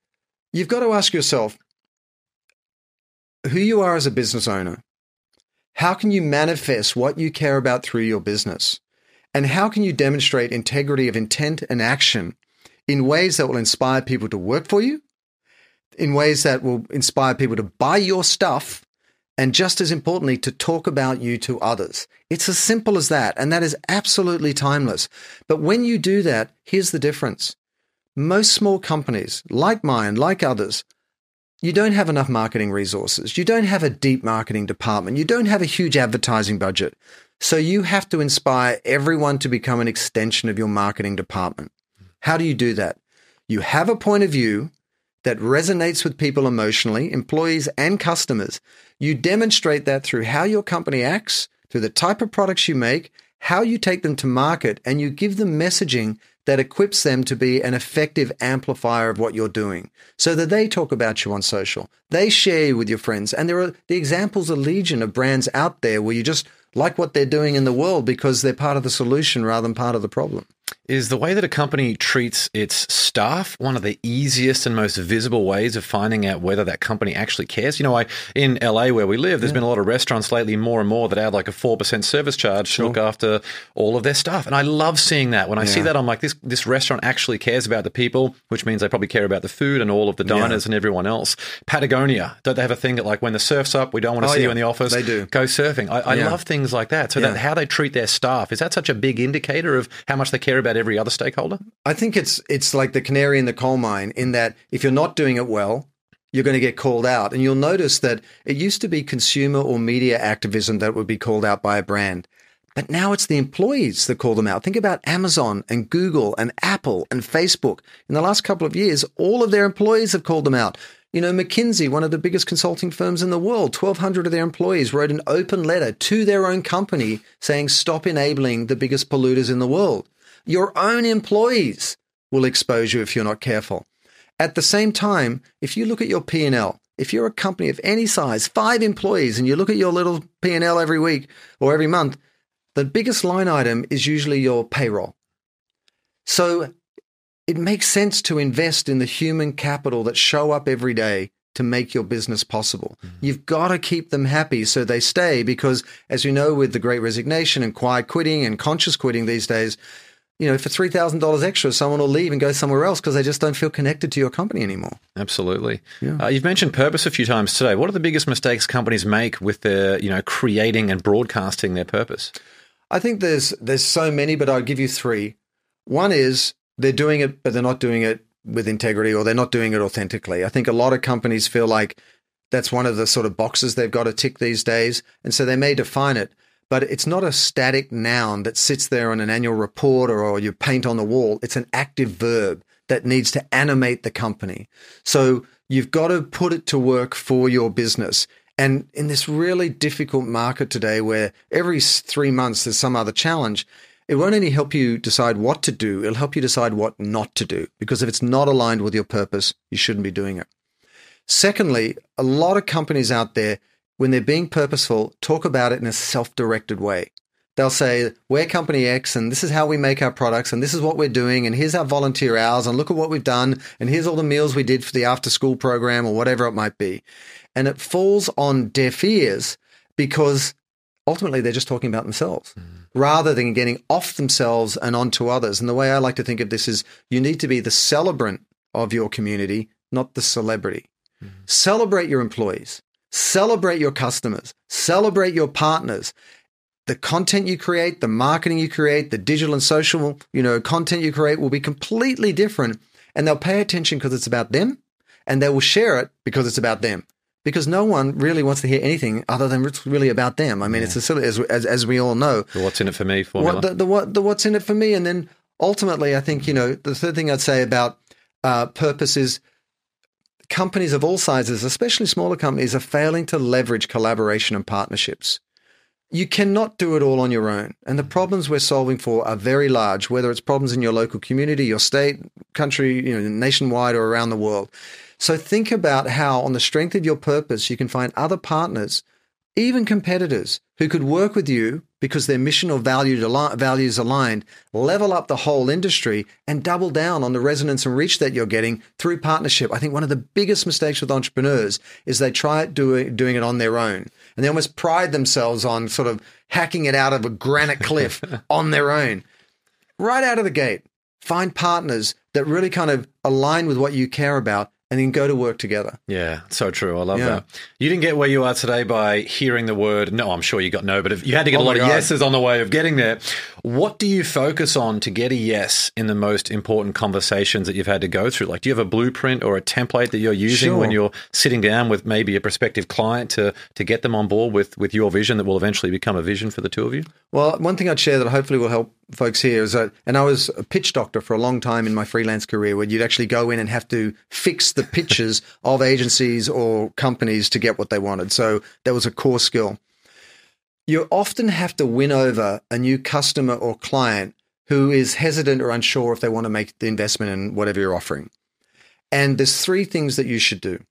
you've got to ask yourself who you are as a business owner. How can you manifest what you care about through your business? And how can you demonstrate integrity of intent and action in ways that will inspire people to work for you in ways that will inspire people to buy your stuff and just as importantly, to talk about you to others. It's as simple as that. And that is absolutely timeless. But when you do that, here's the difference. Most small companies, like mine, like others, you don't have enough marketing resources. You don't have a deep marketing department. You don't have a huge advertising budget. So you have to inspire everyone to become an extension of your marketing department. How do you do that? You have a point of view that resonates with people emotionally, employees and customers. You demonstrate that through how your company acts, through the type of products you make, how you take them to market, and you give them messaging that equips them to be an effective amplifier of what you're doing so that they talk about you on social. They share you with your friends. And there are the examples of legion of brands out there where you just like what they're doing in the world because they're part of the solution rather than part of the problem. Is the way that a company treats its staff one of the easiest and most visible ways of finding out whether that company actually cares? You know, I in LA where we live, there's yeah. been a lot of restaurants lately, more and more that add like a four percent service charge sure. to look after all of their staff, and I love seeing that. When I yeah. see that, I'm like, this this restaurant actually cares about the people, which means they probably care about the food and all of the diners yeah. and everyone else. Patagonia, don't they have a thing that like when the surf's up, we don't want to oh, see you in the office? They do. Go surfing. I, I love things like that. So that how they treat their staff is that such a big indicator of how much they care about every other stakeholder? I think it's it's like the canary in the coal mine in that if you're not doing it well, you're going to get called out. And you'll notice that it used to be consumer or media activism that would be called out by a brand. But now it's the employees that call them out. Think about Amazon and Google and Apple and Facebook. In the last couple of years, all of their employees have called them out. You know, McKinsey, one of the biggest consulting firms in the world, 1,200 of their employees wrote an open letter to their own company saying, stop enabling the biggest polluters in the world. Your own employees will expose you if you're not careful. At the same time, if you look at your P&L, if you're a company of any size, five employees, and you look at your little P&L every week or every month, the biggest line item is usually your payroll. So it makes sense to invest in the human capital that show up every day to make your business possible. Mm-hmm. You've got to keep them happy so they stay because as you know with the great resignation and quiet quitting and conscious quitting these days, you know, for three thousand dollars extra, someone will leave and go somewhere else because they just don't feel connected to your company anymore. Absolutely. Uh, you've mentioned purpose a few times today. What are the biggest mistakes companies make with their, you know, creating and broadcasting their purpose? I think there's there's so many, but I'll give you three. One is they're doing it, but they're not doing it with integrity, or they're not doing it authentically. I think a lot of companies feel like that's one of the sort of boxes they've got to tick these days, and so they may define it, but it's not a static noun that sits there on an annual report or, or you paint on the wall. It's an active verb that needs to animate the company. So you've got to put it to work for your business. And in this really difficult market today, where every three months there's some other challenge, it won't only help you decide what to do, it'll help you decide what not to do. Because if it's not aligned with your purpose, you shouldn't be doing it. Secondly, a lot of companies out there, when they're being purposeful, talk about it in a self directed way. They'll say, We're company X, and this is how we make our products, and this is what we're doing, and here's our volunteer hours, and look at what we've done, and here's all the meals we did for the after school program, or whatever it might be. And it falls on deaf ears because ultimately they're just talking about themselves mm-hmm. rather than getting off themselves and onto others. And the way I like to think of this is you need to be the celebrant of your community, not the celebrity. Mm-hmm. Celebrate your employees, celebrate your customers, celebrate your partners. The content you create, the marketing you create, the digital and social, you know, content you create will be completely different and they'll pay attention because it's about them and they will share it because it's about them. Because no one really wants to hear anything other than it's really about them. I mean, it's a silly, as, as, as we all know. The what's in it for me formula? What the, the what the what's in it for me, and then ultimately, I think you know the third thing I'd say about uh, purpose is companies of all sizes, especially smaller companies, are failing to leverage collaboration and partnerships. You cannot do it all on your own, and the problems we're solving for are very large. Whether it's problems in your local community, your state, country, you know, nationwide, or around the world. So think about how, on the strength of your purpose, you can find other partners even competitors who could work with you because their mission or values aligned, level up the whole industry and double down on the resonance and reach that you're getting through partnership. I think one of the biggest mistakes with entrepreneurs is they try it doing, doing it on their own and they almost pride themselves on sort of hacking it out of a granite cliff on their own. Right out of the gate, find partners that really kind of align with what you care about and then go to work together. Yeah, so true. I love Yeah. that. You didn't get where you are today by hearing the word no. I'm sure you got no, but if you had to get Oh a lot my of yeses on the way of getting there. What do you focus on to get a yes in the most important conversations that you've had to go through? Like, do you have a blueprint or a template that you're using when you're sitting down with maybe a prospective client to to get them on board with with your vision that will eventually become a vision for the two of you? Well, one thing I'd share that hopefully will help folks here is that, and I was a pitch doctor for a long time in my freelance career where you'd actually go in and have to fix the pitches of agencies or companies to get what they wanted. So that was a core skill. You often have to win over a new customer or client who is hesitant or unsure if they want to make the investment in whatever you're offering. And there's three things that you should do.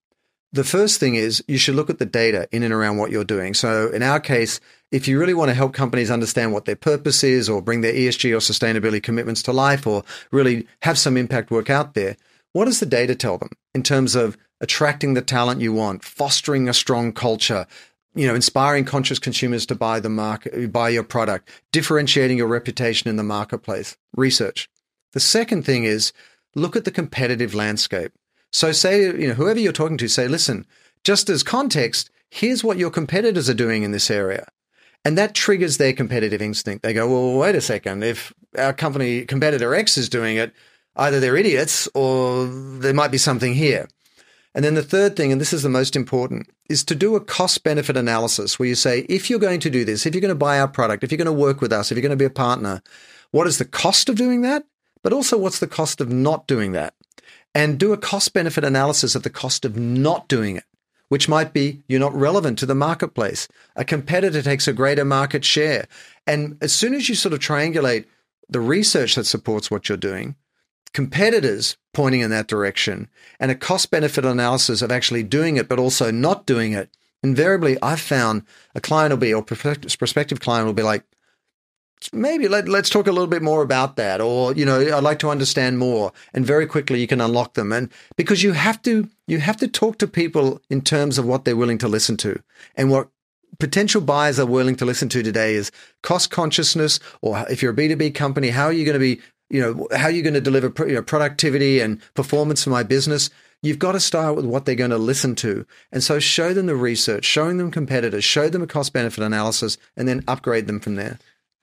The first thing is you should look at the data in and around what you're doing. So in our case, if you really want to help companies understand what their purpose is or bring their ESG or sustainability commitments to life or really have some impact work out there, what does the data tell them in terms of attracting the talent you want, fostering a strong culture, you know, inspiring conscious consumers to buy the market, buy your product, differentiating your reputation in the marketplace? Research. The second thing is look at the competitive landscape. So say, you know, whoever you're talking to, say, listen, just as context, here's what your competitors are doing in this area. And that triggers their competitive instinct. They go, well, wait a second. If our company competitor X is doing it, either they're idiots or there might be something here. And then the third thing, and this is the most important, is to do a cost benefit analysis where you say, if you're going to do this, if you're going to buy our product, if you're going to work with us, if you're going to be a partner, what is the cost of doing that? But also, what's the cost of not doing that? And do a cost benefit analysis of the cost of not doing it, which might be you're not relevant to the marketplace. A competitor takes a greater market share. And as soon as you sort of triangulate the research that supports what you're doing, competitors pointing in that direction, and a cost benefit analysis of actually doing it, but also not doing it, invariably I've found a client will be, or prospective prospective client will be like, maybe let, let's talk a little bit more about that or you know i'd like to understand more and very quickly you can unlock them and because you have to you have to talk to people in terms of what they're willing to listen to and what potential buyers are willing to listen to today is cost consciousness or if you're a b2b company how are you going to be you know, how are you're going to deliver you know, productivity and performance for my business. You've got to start with what they're going to listen to. And so show them the research, showing them competitors, show them a cost benefit analysis, and then upgrade them from there.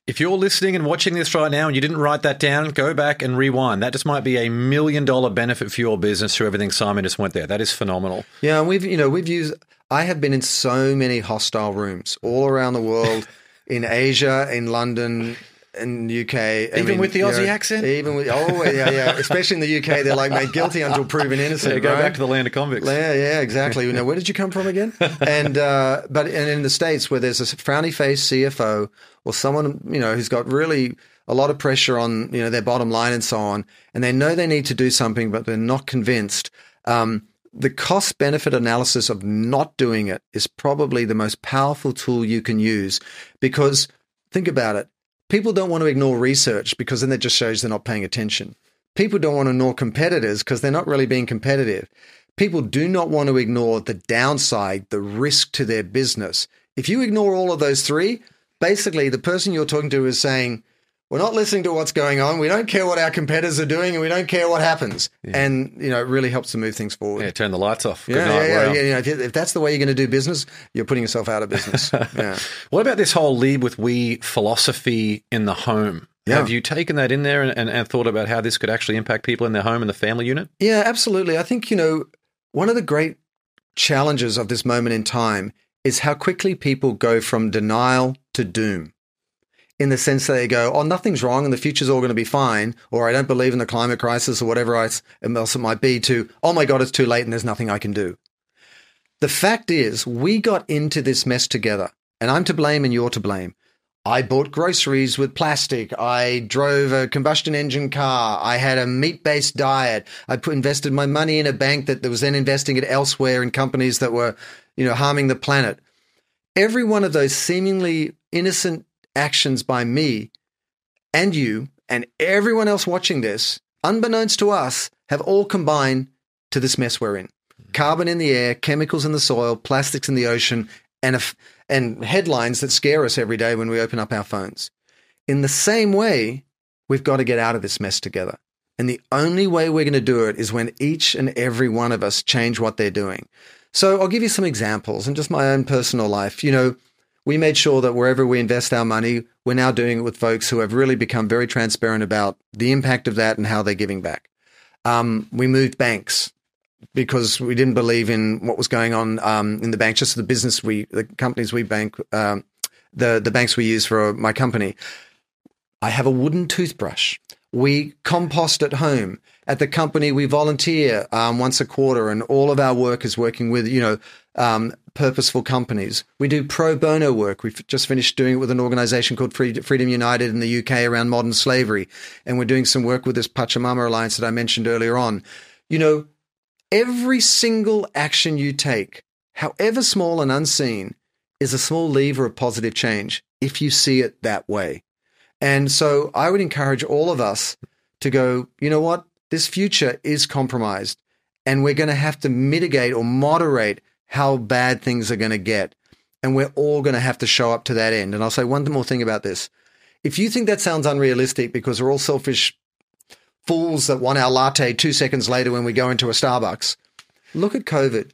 If you're listening and watching this right now and you didn't write that down, go back and rewind. That just might be a million dollar benefit for your business through everything Simon just went there. That is phenomenal. Yeah, and we've you know we've used. I have been in so many hostile rooms all around the world, in Asia, in London, in the UK. I Even mean, with the Aussie know, accent? Even with oh yeah yeah, especially in the UK, they're like made guilty until proven innocent. Yeah, go right? back to the land of convicts. Yeah, yeah, exactly. You know, where did you come from again? And uh, but and in the states where there's a frowny face CFO or someone you know who's got really a lot of pressure on you know their bottom line and so on, and they know they need to do something, but they're not convinced. Um, the cost benefit analysis of not doing it is probably the most powerful tool you can use because think about it. People don't want to ignore research because then that just shows they're not paying attention. People don't want to ignore competitors because they're not really being competitive. People do not want to ignore the downside, the risk to their business. If you ignore all of those three, basically the person you're talking to is saying, we're not listening to what's going on. We don't care what our competitors are doing and we don't care what happens. And, you know, it really helps to move things forward. Yeah, turn the lights off. Good Yeah, night. yeah, yeah, Wow. yeah. You know, if, you- if that's the way you're going to do business, you're putting yourself out of business. yeah. What about this whole lead with we philosophy in the home? Yeah. Have you taken that in there and, and, and thought about how this could actually impact people in their home and the family unit? Yeah, absolutely. I think, you know, one of the great challenges of this moment in time is how quickly people go from denial to doom. In the sense that they go, oh, nothing's wrong and the future's all going to be fine, or I don't believe in the climate crisis or whatever else it might be, to, oh my God, it's too late and there's nothing I can do. The fact is, we got into this mess together, and I'm to blame and you're to blame. I bought groceries with plastic. I drove a combustion engine car. I had a meat based diet. I put, invested my money in a bank that was then investing it elsewhere in companies that were, you know, harming the planet. Every one of those seemingly innocent actions by me and you and everyone else watching this, unbeknownst to us, have all combined to this mess we're in. Carbon in the air, chemicals in the soil, plastics in the ocean, and and headlines that scare us every day when we open up our phones. In the same way, we've got to get out of this mess together. And the only way we're going to do it is when each and every one of us change what they're doing. So I'll give you some examples and just my own personal life. You know, we made sure that wherever we invest our money, we're now doing it with folks who have really become very transparent about the impact of that and how they're giving back. Um, we moved banks because we didn't believe in what was going on um, in the bank, just the business we, the companies we bank, um, the the banks we use for my company. I have a wooden toothbrush. We compost at home. At the company, we volunteer um, once a quarter, and all of our work is working with you know um, purposeful companies. We do pro bono work. We've just finished doing it with an organization called Freedom United in the UK around modern slavery, and we're doing some work with this Pachamama Alliance that I mentioned earlier on. You know, every single action you take, however small and unseen, is a small lever of positive change if you see it that way. And so I would encourage all of us to go, you know what? This future is compromised, and we're going to have to mitigate or moderate how bad things are going to get. And we're all going to have to show up to that end. And I'll say one more thing about this. If you think that sounds unrealistic because we're all selfish fools that want our latte two seconds later when we go into a Starbucks, look at COVID.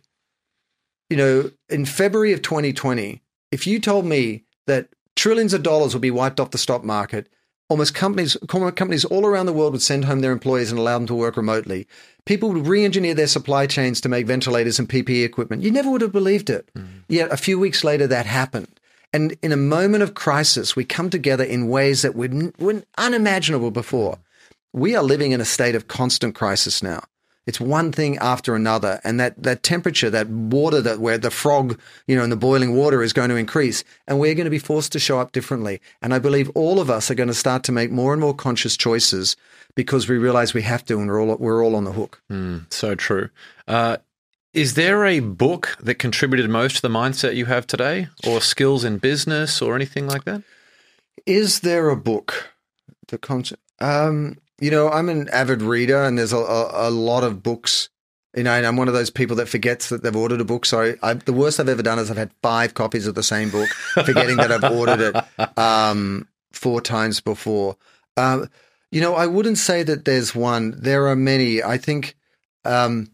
You know, in February of 2020, if you told me that trillions of dollars would be wiped off the stock market, almost companies companies all around the world would send home their employees and allow them to work remotely. People would re-engineer their supply chains to make ventilators and PPE equipment. You never would have believed it. Mm. Yet a few weeks later, that happened. And in a moment of crisis, we come together in ways that were unimaginable before. We are living in a state of constant crisis now. It's one thing after another, and that that temperature, that water, that where the frog, you know, in the boiling water is going to increase, and we're going to be forced to show up differently. And I believe all of us are going to start to make more and more conscious choices because we realize we have to, and we're all we're all on the hook. So true. Uh, is there a book that contributed most to the mindset you have today, or skills in business, or anything like that? Is there a book? The concept. Um, you know, I'm an avid reader, and there's a, a, a lot of books. You know, and I'm one of those people that forgets that they've ordered a book. So I, the worst I've ever done is I've had five copies of the same book, forgetting that I've ordered it um, four times before. Um, You know, I wouldn't say that there's one. There are many. I think um,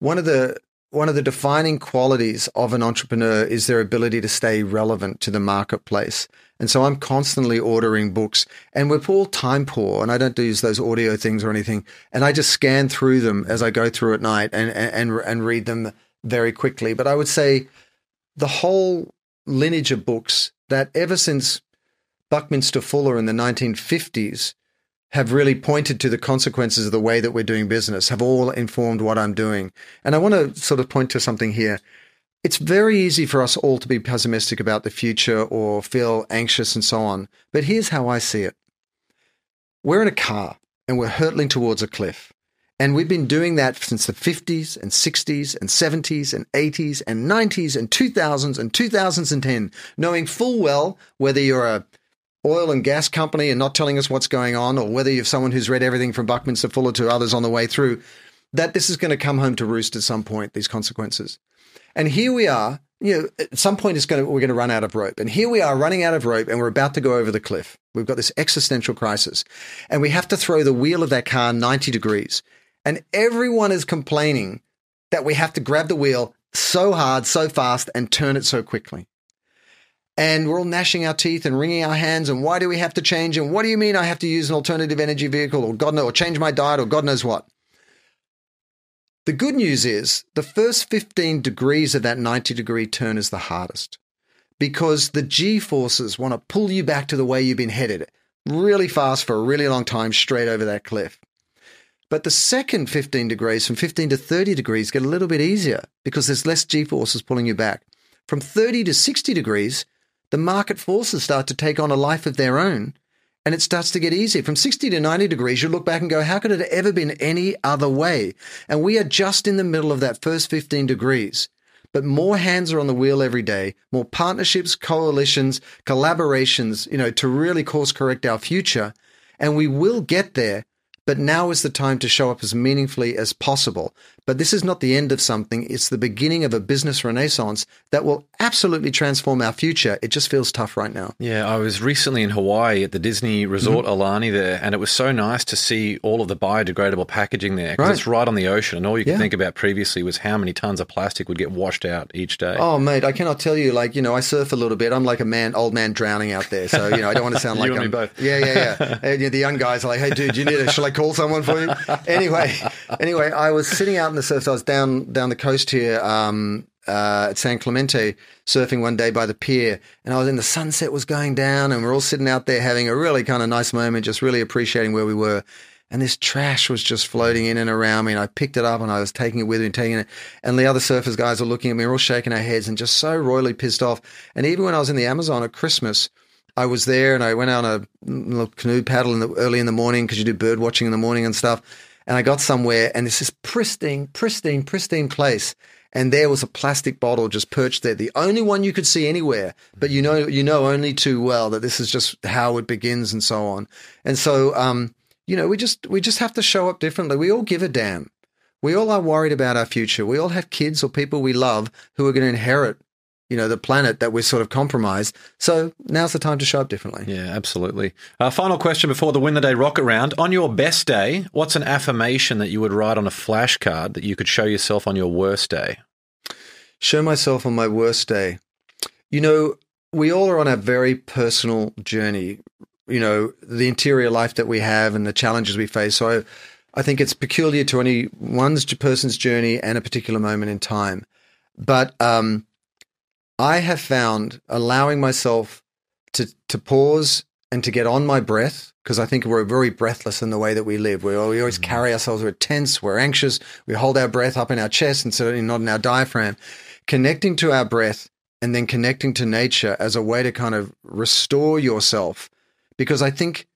one of the one of the defining qualities of an entrepreneur is their ability to stay relevant to the marketplace. And so I'm constantly ordering books, and we're all time poor, and I don't use those audio things or anything. And I just scan through them as I go through at night and and and read them very quickly. But I would say the whole lineage of books that ever since Buckminster Fuller in the 1950s have really pointed to the consequences of the way that we're doing business, have all informed what I'm doing. And I want to sort of point to something here. It's very easy for us all to be pessimistic about the future or feel anxious and so on. But here's how I see it we're in a car and we're hurtling towards a cliff. And we've been doing that since the 50s and 60s and 70s and 80s and 90s and 2000s and 2010, knowing full well whether you're a oil and gas company and not telling us what's going on, or whether you're someone who's read everything from Buckminster Fuller to others on the way through, that this is going to come home to roost at some point, these consequences. And here we are, you know, at some point it's going to, we're going to run out of rope. And here we are running out of rope and we're about to go over the cliff. We've got this existential crisis and we have to throw the wheel of that car 90 degrees. And everyone is complaining that we have to grab the wheel so hard, so fast and turn it so quickly and we're all gnashing our teeth and wringing our hands. And why do we have to change? And what do you mean I have to use an alternative energy vehicle or God knows, or change my diet or God knows what? The good news is the first 15 degrees of that 90 degree turn is the hardest because the G forces want to pull you back to the way you've been headed really fast for a really long time straight over that cliff. But the second 15 degrees, from 15 to 30 degrees, get a little bit easier because there's less G forces pulling you back. From 30 to 60 degrees, the market forces start to take on a life of their own and it starts to get easier. From 60 to 90 degrees, you look back and go, how could it have ever been any other way? And we are just in the middle of that first 15 degrees. But more hands are on the wheel every day, more partnerships, coalitions, collaborations, you know, to really course correct our future. And we will get there but now is the time to show up as meaningfully as possible. But this is not the end of something, it's the beginning of a business renaissance that will absolutely transform our future. It just feels tough right now. Yeah, I was recently in Hawaii at the Disney Resort mm-hmm. Aulani there, and it was so nice to see all of the biodegradable packaging there because right. it's right on the ocean. And all you could yeah. think about previously was how many tons of plastic would get washed out each day. Oh, mate, I cannot tell you. Like, you know, I surf a little bit. I'm like a man, old man drowning out there. So, you know, I don't want to sound like I'm. both. Yeah, yeah, yeah. and, you know, the young guys are like, hey, dude, you need a, shall I call someone for you? anyway, anyway, I was sitting out in the surf. I was down down the coast here um, uh, at San Clemente surfing one day by the pier, and I was in the sunset was going down, and we're all sitting out there having a really kind of nice moment, just really appreciating where we were. And this trash was just floating in and around me, and I picked it up and I was taking it with me and taking it. And the other surfers guys were looking at me, all shaking our heads and just so royally pissed off. And even when I was in the Amazon at Christmas, I was there and I went out on a little canoe paddle in the, early in the morning because you do bird watching in the morning and stuff. And I got somewhere and it's this pristine, pristine, pristine place. And there was a plastic bottle just perched there, the only one you could see anywhere. But you know, you know only too well that this is just how it begins and so on. And so, um, you know, we just we just have to show up differently. We all give a damn. We all are worried about our future. We all have kids or people we love who are going to inherit you know, the planet that we're sort of compromised. So now's the time to show up differently. Yeah, absolutely. Uh, final question before the Win the Day rocket round. On your best day, what's an affirmation that you would write on a flashcard that you could show yourself on your worst day? Show myself on my worst day. You know, we all are on a very personal journey. You know, the interior life that we have and the challenges we face. So I, I think it's peculiar to any one person's journey and a particular moment in time. But um, I have found allowing myself to to pause and to get on my breath because I think we're very breathless in the way that we live. We, we always mm-hmm. carry ourselves. We're tense. We're anxious. We hold our breath up in our chest and certainly not in our diaphragm. Connecting to our breath and then connecting to nature as a way to kind of restore yourself, because I think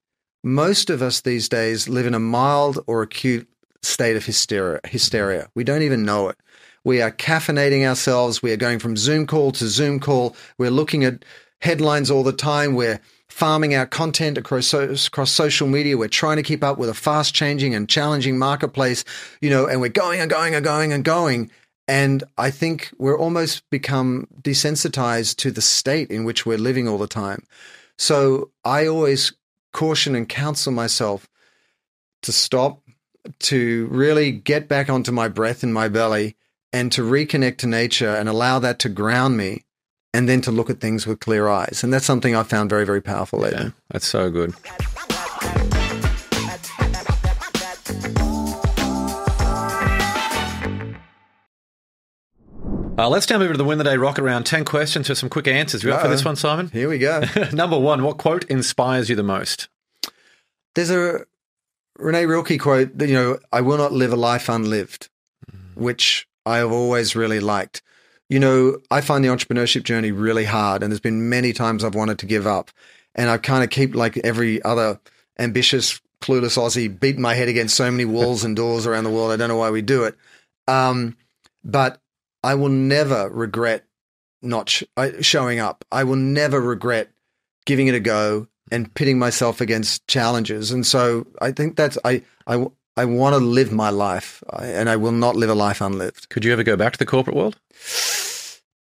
most of us these days live in a mild or acute state of hysteria. Hysteria. We don't even know it. We are caffeinating ourselves. We are going from Zoom call to Zoom call. We're looking at headlines all the time. We're farming our content across, across social media. We're trying to keep up with a fast changing and challenging marketplace, you know, and we're going and going and going and going. And I think we're almost become desensitized to the state in which we're living all the time. So I always caution and counsel myself to stop, to really get back onto my breath in my belly, and to reconnect to nature and allow that to ground me, and then to look at things with clear eyes. And that's something I found very, very powerful lately. Yeah, that's so good. Uh, let's now move to the win the day rocket round. 10 questions for some quick answers. You up for this one, Simon? Here we go. Number one, what quote inspires you the most? There's a Renee Rilke quote that, you know, I will not live a life unlived, which I have always really liked. You know, I find the entrepreneurship journey really hard, and there's been many times I've wanted to give up. And I kind of keep, like every other ambitious, clueless Aussie, beating my head against so many walls and doors around the world. I don't know why we do it. Um, but I will never regret not sh- showing up. I will never regret giving it a go and pitting myself against challenges. And so I think that's I I I want to live my life, and I will not live a life unlived. Could you ever go back to the corporate world?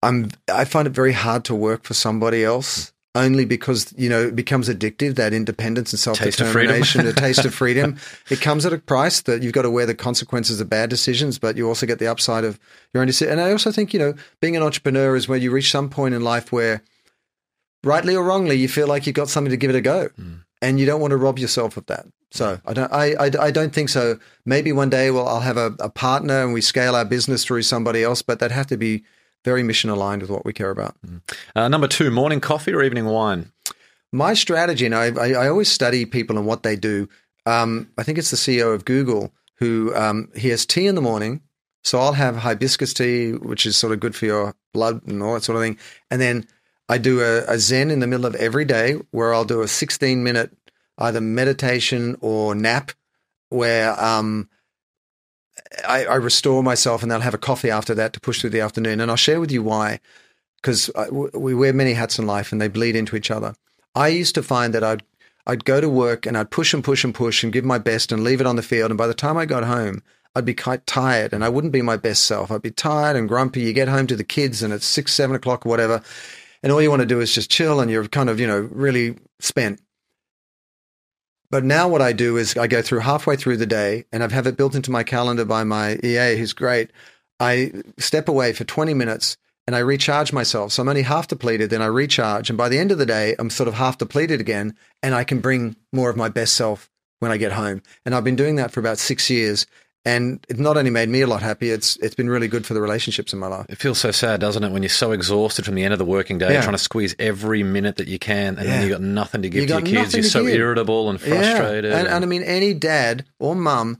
I'm I find it very hard to work for somebody else. Only because you know it becomes addictive that independence and self Taste of freedom. determination, the taste of freedom. It comes at a price that you've got to wear the consequences of bad decisions, but you also get the upside of your own decision. And I also think you know being an entrepreneur is where you reach some point in life where, rightly or wrongly, you feel like you've got something to give it a go, hmm. and you don't want to rob yourself of that. So I don't I, I, I don't think so. Maybe one day well I'll have a, a partner and we scale our business through somebody else, but that'd have to be very mission aligned with what we care about. Uh, number two, morning coffee or evening wine? My strategy, and I, I, I always study people and what they do. Um, I think it's the CEO of Google who um, he has tea in the morning. So I'll have hibiscus tea, which is sort of good for your blood and all that sort of thing. And then I do a, a Zen in the middle of every day where I'll do a 16 minute either meditation or nap where um, I, I restore myself and then I'll have a coffee after that to push through the afternoon. And I'll share with you why, because we wear many hats in life and they bleed into each other. I used to find that I'd I'd go to work and I'd push and push and push and give my best and leave it on the field. And by the time I got home, I'd be quite tired and I wouldn't be my best self. I'd be tired and grumpy. You get home to the kids and it's six, seven o'clock or whatever. And all you want to do is just chill and you're kind of, you know, really spent. But now what I do is I go through halfway through the day and I have it built into my calendar by my EA, who's great. I step away for 20 minutes and I recharge myself. So I'm only half depleted, then I recharge. And by the end of the day, I'm sort of half depleted again and I can bring more of my best self when I get home. And I've been doing that for about six years. And it not only made me a lot happier, it's it's been really good for the relationships in my life. It feels so sad, doesn't it, when you're so exhausted from the end of the working day, Yeah. trying to squeeze every minute that you can, and then you've got nothing to give You to your kids. You're so give. irritable and frustrated. Yeah. And, and I mean, any dad or mum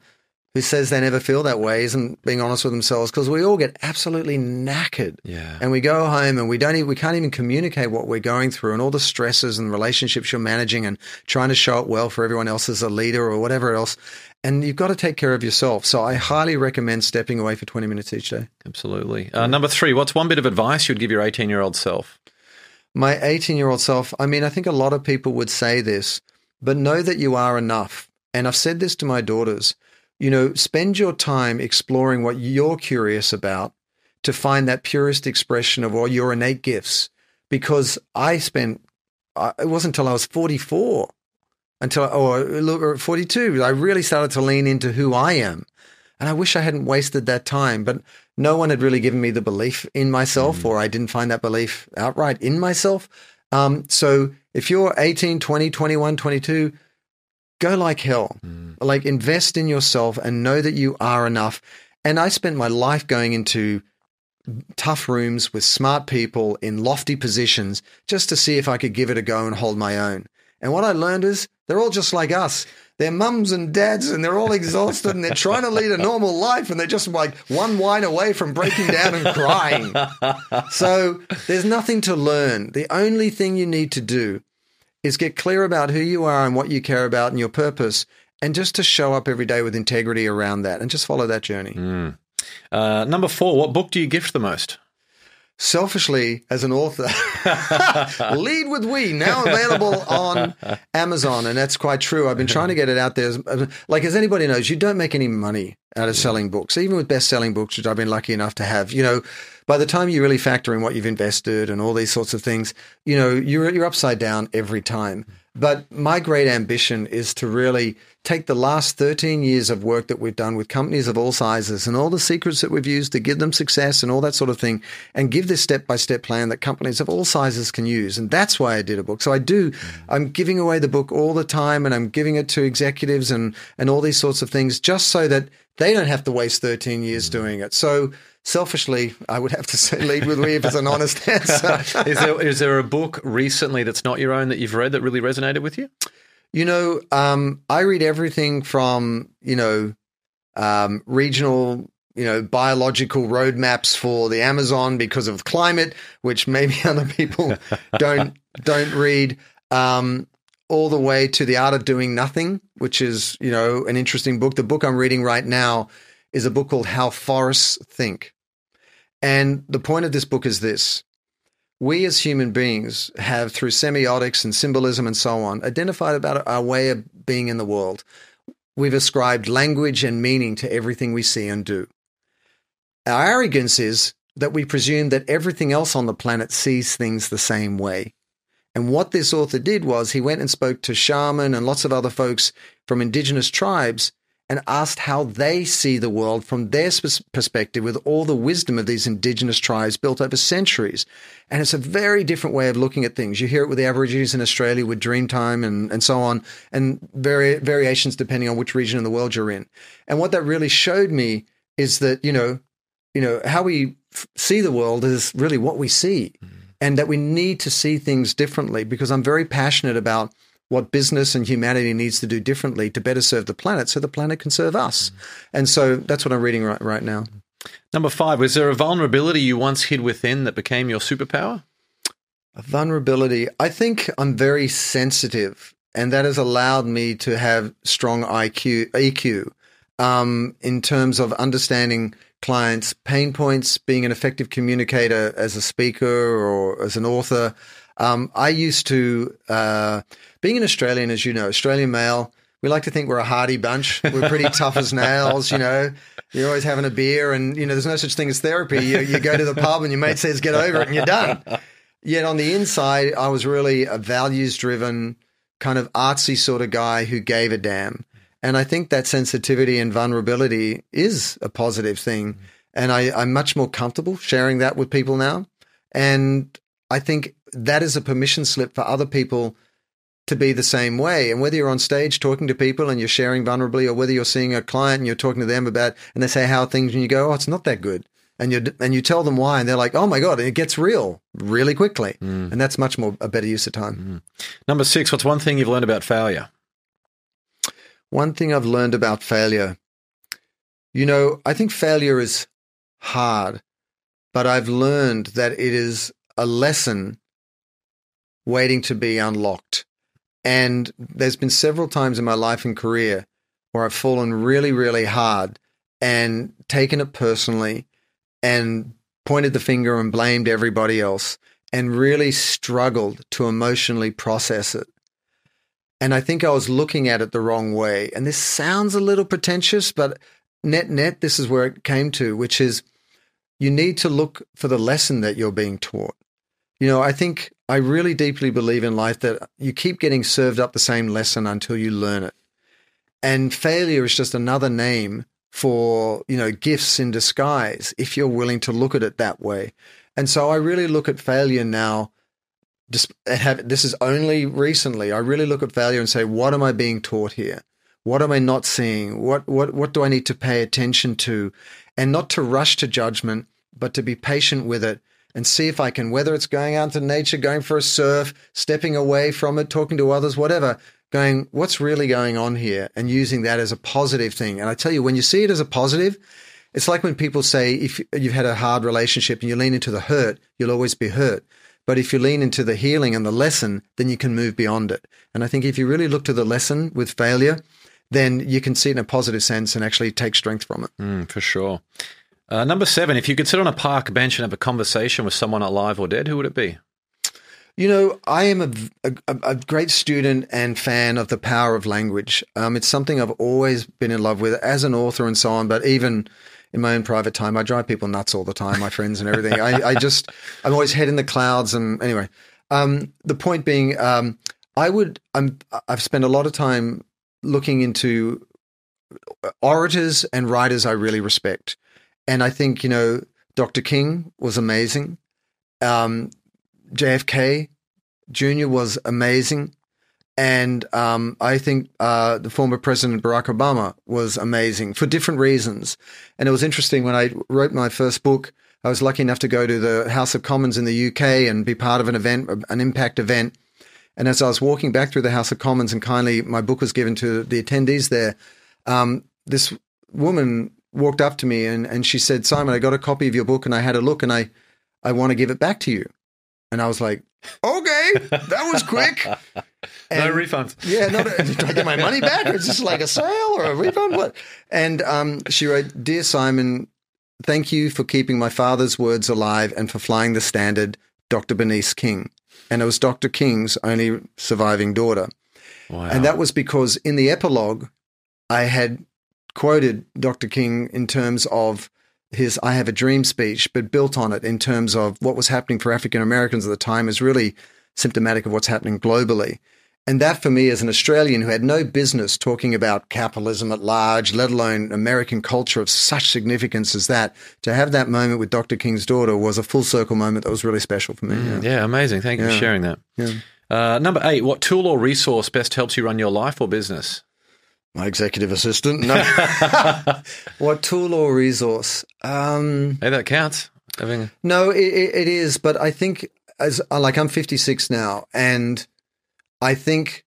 who says they never feel that way isn't being honest with themselves because we all get absolutely knackered. Yeah. And we go home and we don't even, we can't even communicate what we're going through and all the stresses and relationships you're managing and trying to show it well for everyone else as a leader or whatever else. And you've got to take care of yourself. So I highly recommend stepping away for 20 minutes each day. Absolutely. Uh, number three, what's one bit of advice you'd give your 18 year old self? my 18 year old self, I mean, I think a lot of people would say this, but know that you are enough. And I've said this to my daughters you know, spend your time exploring what you're curious about to find that purest expression of all your innate gifts. Because I spent, it wasn't until I was 44 until, or look, or 42, I really started to lean into who I am. And I wish I hadn't wasted that time, but no one had really given me the belief in myself, or I didn't find that belief outright in myself. Um, so if you're 18, 20, 21, 22, go like hell. Like invest in yourself and know that you are enough. And I spent my life going into tough rooms with smart people in lofty positions just to see if I could give it a go and hold my own. And what I learned is they're all just like us. They're mums and dads and they're all exhausted and they're trying to lead a normal life and they're just like one wine away from breaking down and crying. So there's nothing to learn. The only thing you need to do is get clear about who you are and what you care about and your purpose and just to show up every day with integrity around that and just follow that journey. Uh, number four, what book do you gift the most? Selfishly as an author lead with we now available on amazon and that's quite true. I've been trying to get it out there. Like as anybody knows you don't make any money out of selling books even with best-selling books which i've been lucky enough to have. You know by the time you really factor in what you've invested and all these sorts of things, you know, you're, you're upside down every time. But my great ambition is to really take the last 13 years of work that we've done with companies of all sizes and all the secrets that we've used to give them success and all that sort of thing and give this step by step plan that companies of all sizes can use. And that's why I did a book. So I do, mm. I'm giving away the book all the time and I'm giving it to executives and, and all these sorts of things just so that they don't have to waste 13 years mm. doing it. So, selfishly, I would have to say lead with me if it's an honest answer. is there is there a book recently that's not your own that you've read that really resonated with you? You know, um, I read everything from you know um, regional, you know, biological roadmaps for the Amazon because of climate, which maybe other people don't don't read. Um, all the way to the art of doing nothing, which is you know an interesting book. The book I'm reading right now is a book called How Forests Think, and the point of this book is this: we as human beings have, through semiotics and symbolism and so on, identified about our way of being in the world. We've ascribed language and meaning to everything we see and do. Our arrogance is that we presume that everything else on the planet sees things the same way. And what this author did was he went and spoke to shaman and lots of other folks from indigenous tribes and asked how they see the world from their perspective with all the wisdom of these indigenous tribes built over centuries. And it's a very different way of looking at things. You hear it with the Aborigines in Australia with Dreamtime and, and so on, and vari- variations depending on which region in the world you're in. And what that really showed me is that, you know, you know, how we f- see the world is really what we see. Mm-hmm and that we need to see things differently because I'm very passionate about what business and humanity needs to do differently to better serve the planet so the planet can serve us. And so that's what I'm reading right, right now. Number five, was there a vulnerability you once hid within that became your superpower? A vulnerability. I think I'm very sensitive, and that has allowed me to have strong IQ, EQ um, in terms of understanding clients' pain points, being an effective communicator as a speaker or as an author. Um, I used to, uh, being an Australian, as you know, Australian male, we like to think we're a hardy bunch. We're pretty tough as nails, you know. You're always having a beer, and you know, there's no such thing as therapy. You, you go to the pub, and your mate says, "Get over it," and you're done. Yet on the inside, I was really a values-driven, kind of artsy sort of guy who gave a damn. And I think that sensitivity and vulnerability is a positive thing. And I, I'm much more comfortable sharing that with people now. And I think that is a permission slip for other people to be the same way. And whether you're on stage talking to people and you're sharing vulnerably, or whether you're seeing a client and you're talking to them about, and they say how things, and you go, "Oh, it's not that good," and you and you tell them why, and they're like, "Oh my god!" And it gets real really quickly, mm. and that's much more a better use of time. Mm. Number six. What's one thing you've learned about failure? One thing I've learned about failure, you know, I think failure is hard, but I've learned that it is a lesson waiting to be unlocked. And there's been several times in my life and career where I've fallen really, really hard and taken it personally and pointed the finger and blamed everybody else and really struggled to emotionally process it. And I think I was looking at it the wrong way. And this sounds a little pretentious, but net net, this is where it came to, which is you need to look for the lesson that you're being taught. You know, I think I really deeply believe in life that you keep getting served up the same lesson until you learn it. And failure is just another name for, you know, gifts in disguise if you're willing to look at it that way. And so I really look at failure now just eh, have, this is only recently. I really look at failure and say, what am I being taught here? What am I not seeing? What what what do I need to pay attention to? And not to rush to judgment, but to be patient with it and see if I can, whether it's going out to nature, going for a surf, stepping away from it, talking to others, whatever, going, what's really going on here? And using that as a positive thing. And I tell you, when you see it as a positive, it's like when people say, if you've had a hard relationship and you lean into the hurt, you'll always be hurt. But if you lean into the healing and the lesson, then you can move beyond it. And I think if you really look to the lesson with failure, then you can see it in a positive sense and actually take strength from it. Mm, for sure. Uh, number seven, if you could sit on a park bench and have a conversation with someone alive or dead, who would it be? You know, I am a, a, a, great student and fan of the power of language. Um, it's something I've always been in love with as an author and so on, but even in my own private time. I drive people nuts all the time, my friends and everything. I, I just, I'm always head in the clouds. And anyway, um, the point being, um, I would, I'm, I've spent a lot of time looking into orators and writers I really respect. And I think, you know, Dr. King was amazing. Um, JFK Jr. was amazing. And um, I think uh, the former President Barack Obama was amazing for different reasons. And it was interesting when I wrote my first book, I was lucky enough to go to the House of Commons in the UK and be part of an event, an impact event. And as I was walking back through the House of Commons and kindly my book was given to the attendees there, um, this woman walked up to me and, and she said, Simon, I got a copy of your book and I had a look and I, I want to give it back to you. And I was like, okay, that was quick. no And- refunds. yeah, no, no, did I get my money back? Or is this like a sale or a refund? What? And um, she wrote, Dear Simon, thank you for keeping my father's words alive and for flying the standard, Dr. Bernice King. And it was Dr. King's only surviving daughter. Wow. And that was because in the epilogue, I had quoted Dr. King in terms of his I Have a Dream speech, but built on it in terms of what was happening for African Americans at the time is really symptomatic of what's happening globally. And that for me, as an Australian who had no business talking about capitalism at large, let alone American culture of such significance as that, to have that moment with Dr. King's daughter was a full circle moment that was really special for me. yeah. yeah, amazing. Thank you for sharing that. Yeah. Uh, number eight, what tool or resource best helps you run your life or business? My executive assistant. No. what tool or resource? Um, Hey, that counts. Having no, it, it it is, but I think as uh, like I'm 56 now, and I think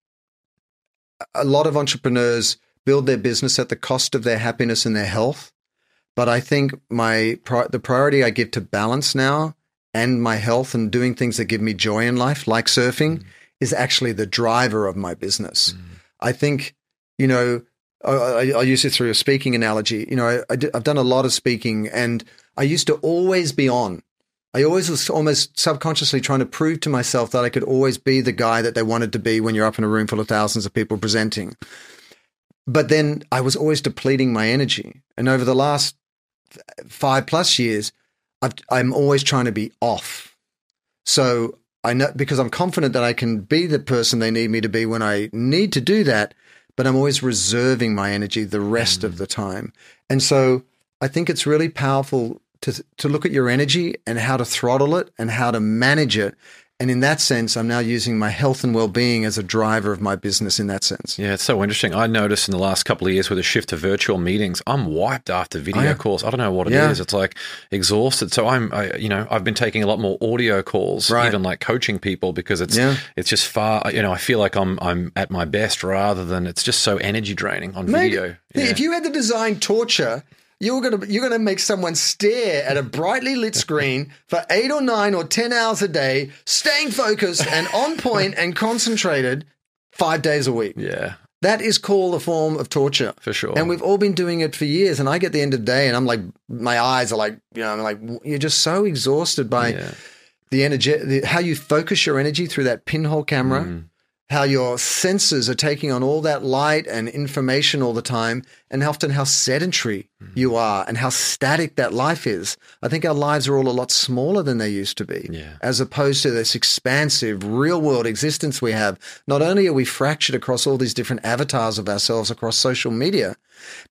a lot of entrepreneurs build their business at the cost of their happiness and their health. But I think my the priority I give to balance now and my health and doing things that give me joy in life, like surfing, mm. is actually the driver of my business. Mm. I think, you know, I, I, I use it through a speaking analogy. You know, I, I I've done a lot of speaking, and I used to always be on. I always was almost subconsciously trying to prove to myself that I could always be the guy that they wanted to be when you're up in a room full of thousands of people presenting. But then I was always depleting my energy. And over the last five plus years, I've, I'm always trying to be off. So I know because I'm confident that I can be the person they need me to be when I need to do that, but I'm always reserving my energy the rest of mm. the time. And so I think it's really powerful to to look at your energy and how to throttle it and how to manage it. And in that sense, I'm now using my health and well-being as a driver of my business in that sense. Yeah, it's so interesting. I noticed in the last couple of years with a shift to virtual meetings, I'm wiped after video Oh, calls. I don't know what it is. Yeah. It's like exhausted. So I'm, I, you know, I've been taking a lot more audio calls, Right. even like coaching people because it's, Yeah. it's just far. You know, I feel like I'm, I'm at my best rather than it's just so energy draining on Mate, video. If you had to design torture, you're gonna you're gonna make someone stare at a brightly lit screen for eight or nine or ten hours a day, staying focused and on point and concentrated five days a week. yeah, That is called a form of torture. for sure. And we've all been doing it for years. And I get the end of the day and I'm like, my eyes are like, you know, I'm like, you're just so exhausted by yeah. the energy, the, how you focus your energy through that pinhole camera, Mm. How your senses are taking on all that light and information all the time, and often how sedentary Mm. you are and how static that life is. I think our lives are all a lot smaller than they used to be, Yeah. as opposed to this expansive real world existence we have. Not only are we fractured across all these different avatars of ourselves across social media,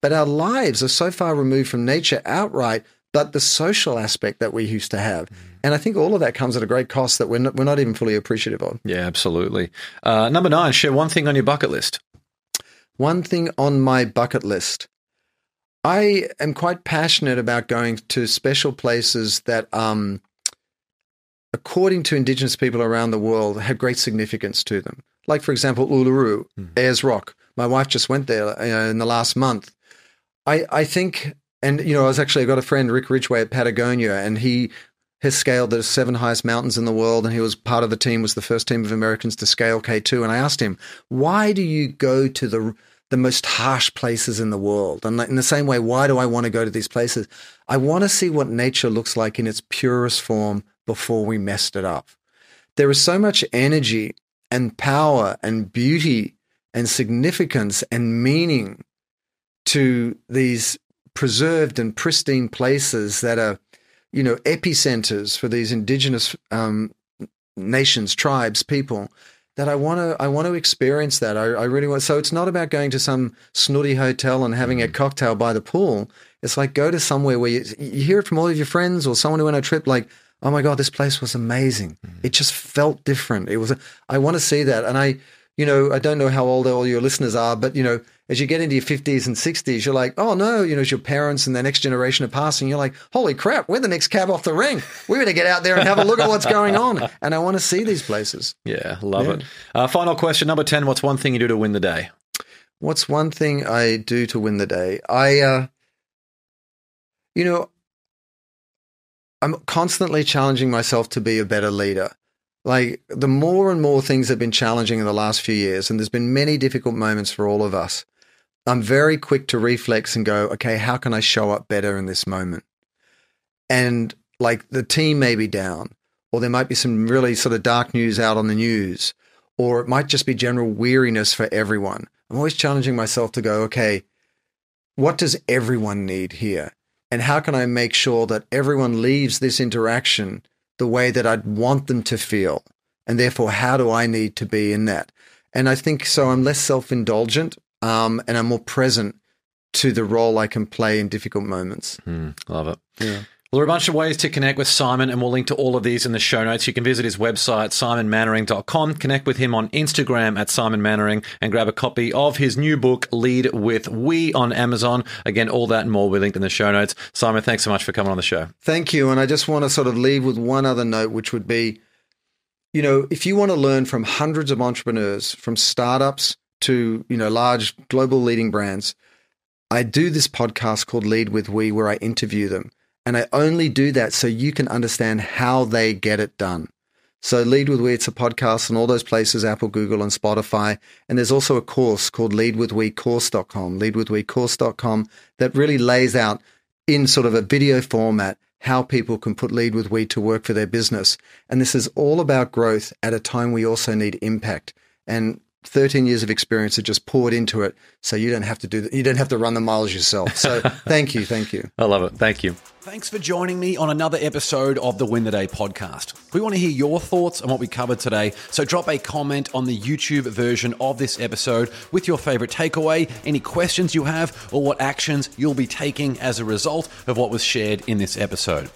but our lives are so far removed from nature outright. But the social aspect that we used to have. And I think all of that comes at a great cost that we're not, we're not even fully appreciative of. Yeah, absolutely. Uh, number nine, share one thing on your bucket list. One thing on my bucket list. I am quite passionate about going to special places that, um, according to Indigenous people around the world, have great significance to them. Like, for example, Uluru, Ayers Rock. My wife just went there uh, in the last month. I, I think, and you know, I was actually I got a friend Rick Ridgeway at Patagonia, and he has scaled the seven highest mountains in the world, and he was part of the team, was the first team of Americans to scale K2. And I asked him, why do you go to the the most harsh places in the world? And in the same way, why do I want to go to these places? I want to see what nature looks like in its purest form before we messed it up. There is so much energy and power and beauty and significance and meaning to these preserved and pristine places that are, you know, epicenters for these indigenous um, nations, tribes, people. That I want to, I want to experience that. I, I really want. So it's not about going to some snooty hotel and having a cocktail by the pool. It's like go to somewhere where you, you hear it from all of your friends or someone who went on a trip. Like, oh my god, this place was amazing. It just felt different. It was. I want to see that, and I, you know, I don't know how old all your listeners are, but you know, as you get into your 50s and 60s, you're like, oh no, you know, as your parents and the next generation are passing, you're like, holy crap, we're the next cab off the ring. We better get out there and have a look at what's going on. And I want to see these places. Yeah, love it. Uh, final question number 10 What's one thing you do to win the day? What's one thing I do to win the day? I, uh, you know, I'm constantly challenging myself to be a better leader. Like the more and more things have been challenging in the last few years, and there's been many difficult moments for all of us. I'm very quick to reflex and go, okay, how can I show up better in this moment? And like the team may be down, or there might be some really sort of dark news out on the news, or it might just be general weariness for everyone. I'm always challenging myself to go, okay, what does everyone need here? And how can I make sure that everyone leaves this interaction the way that I'd want them to feel? And therefore, how do I need to be in that? And I think so I'm less self indulgent um, and I'm more present to the role I can play in difficult moments. Love it. Yeah. Well, there are a bunch of ways to connect with Simon, and we'll link to all of these in the show notes. You can visit his website, simonmainwaring.com, connect with him on Instagram at Simon Mainwaring, and grab a copy of his new book, Lead with We, on Amazon. Again, all that and more we linked in the show notes. Simon, thanks so much for coming on the show. Thank you. And I just want to sort of leave with one other note, which would be you know, if you want to learn from hundreds of entrepreneurs, from startups to, you know, large global leading brands, I do this podcast called Lead with We where I interview them. And I only do that so you can understand how they get it done. So Lead with We, it's a podcast on all those places, Apple, Google, and Spotify. And there's also a course called lead with we course.com lead with leadwithwecourse.com, leadwithwecourse.com that really lays out in sort of a video format how people can put Lead with We to work for their business. And this is all about growth at a time we also need impact. And 13 years of experience are just poured into it, so you don't have to do that. You don't have to run the miles yourself. So thank you, thank you. I love it. Thank you. Thanks for joining me on another episode of the Win the Day podcast. We want to hear your thoughts on what we covered today, so drop a comment on the YouTube version of this episode with your favorite takeaway, any questions you have, or what actions you'll be taking as a result of what was shared in this episode.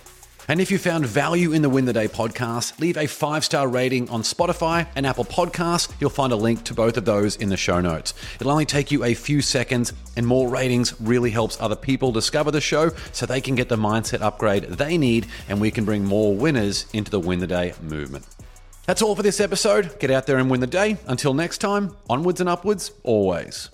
And if you found value in the Win the Day podcast, leave a five star rating on Spotify and Apple Podcasts. You'll find a link to both of those in the show notes. It'll only take you a few seconds, and more ratings really helps other people discover the show so they can get the mindset upgrade they need, and we can bring more winners into the Win the Day movement. That's all for this episode. Get out there and win the day. Until next time, onwards and upwards, always.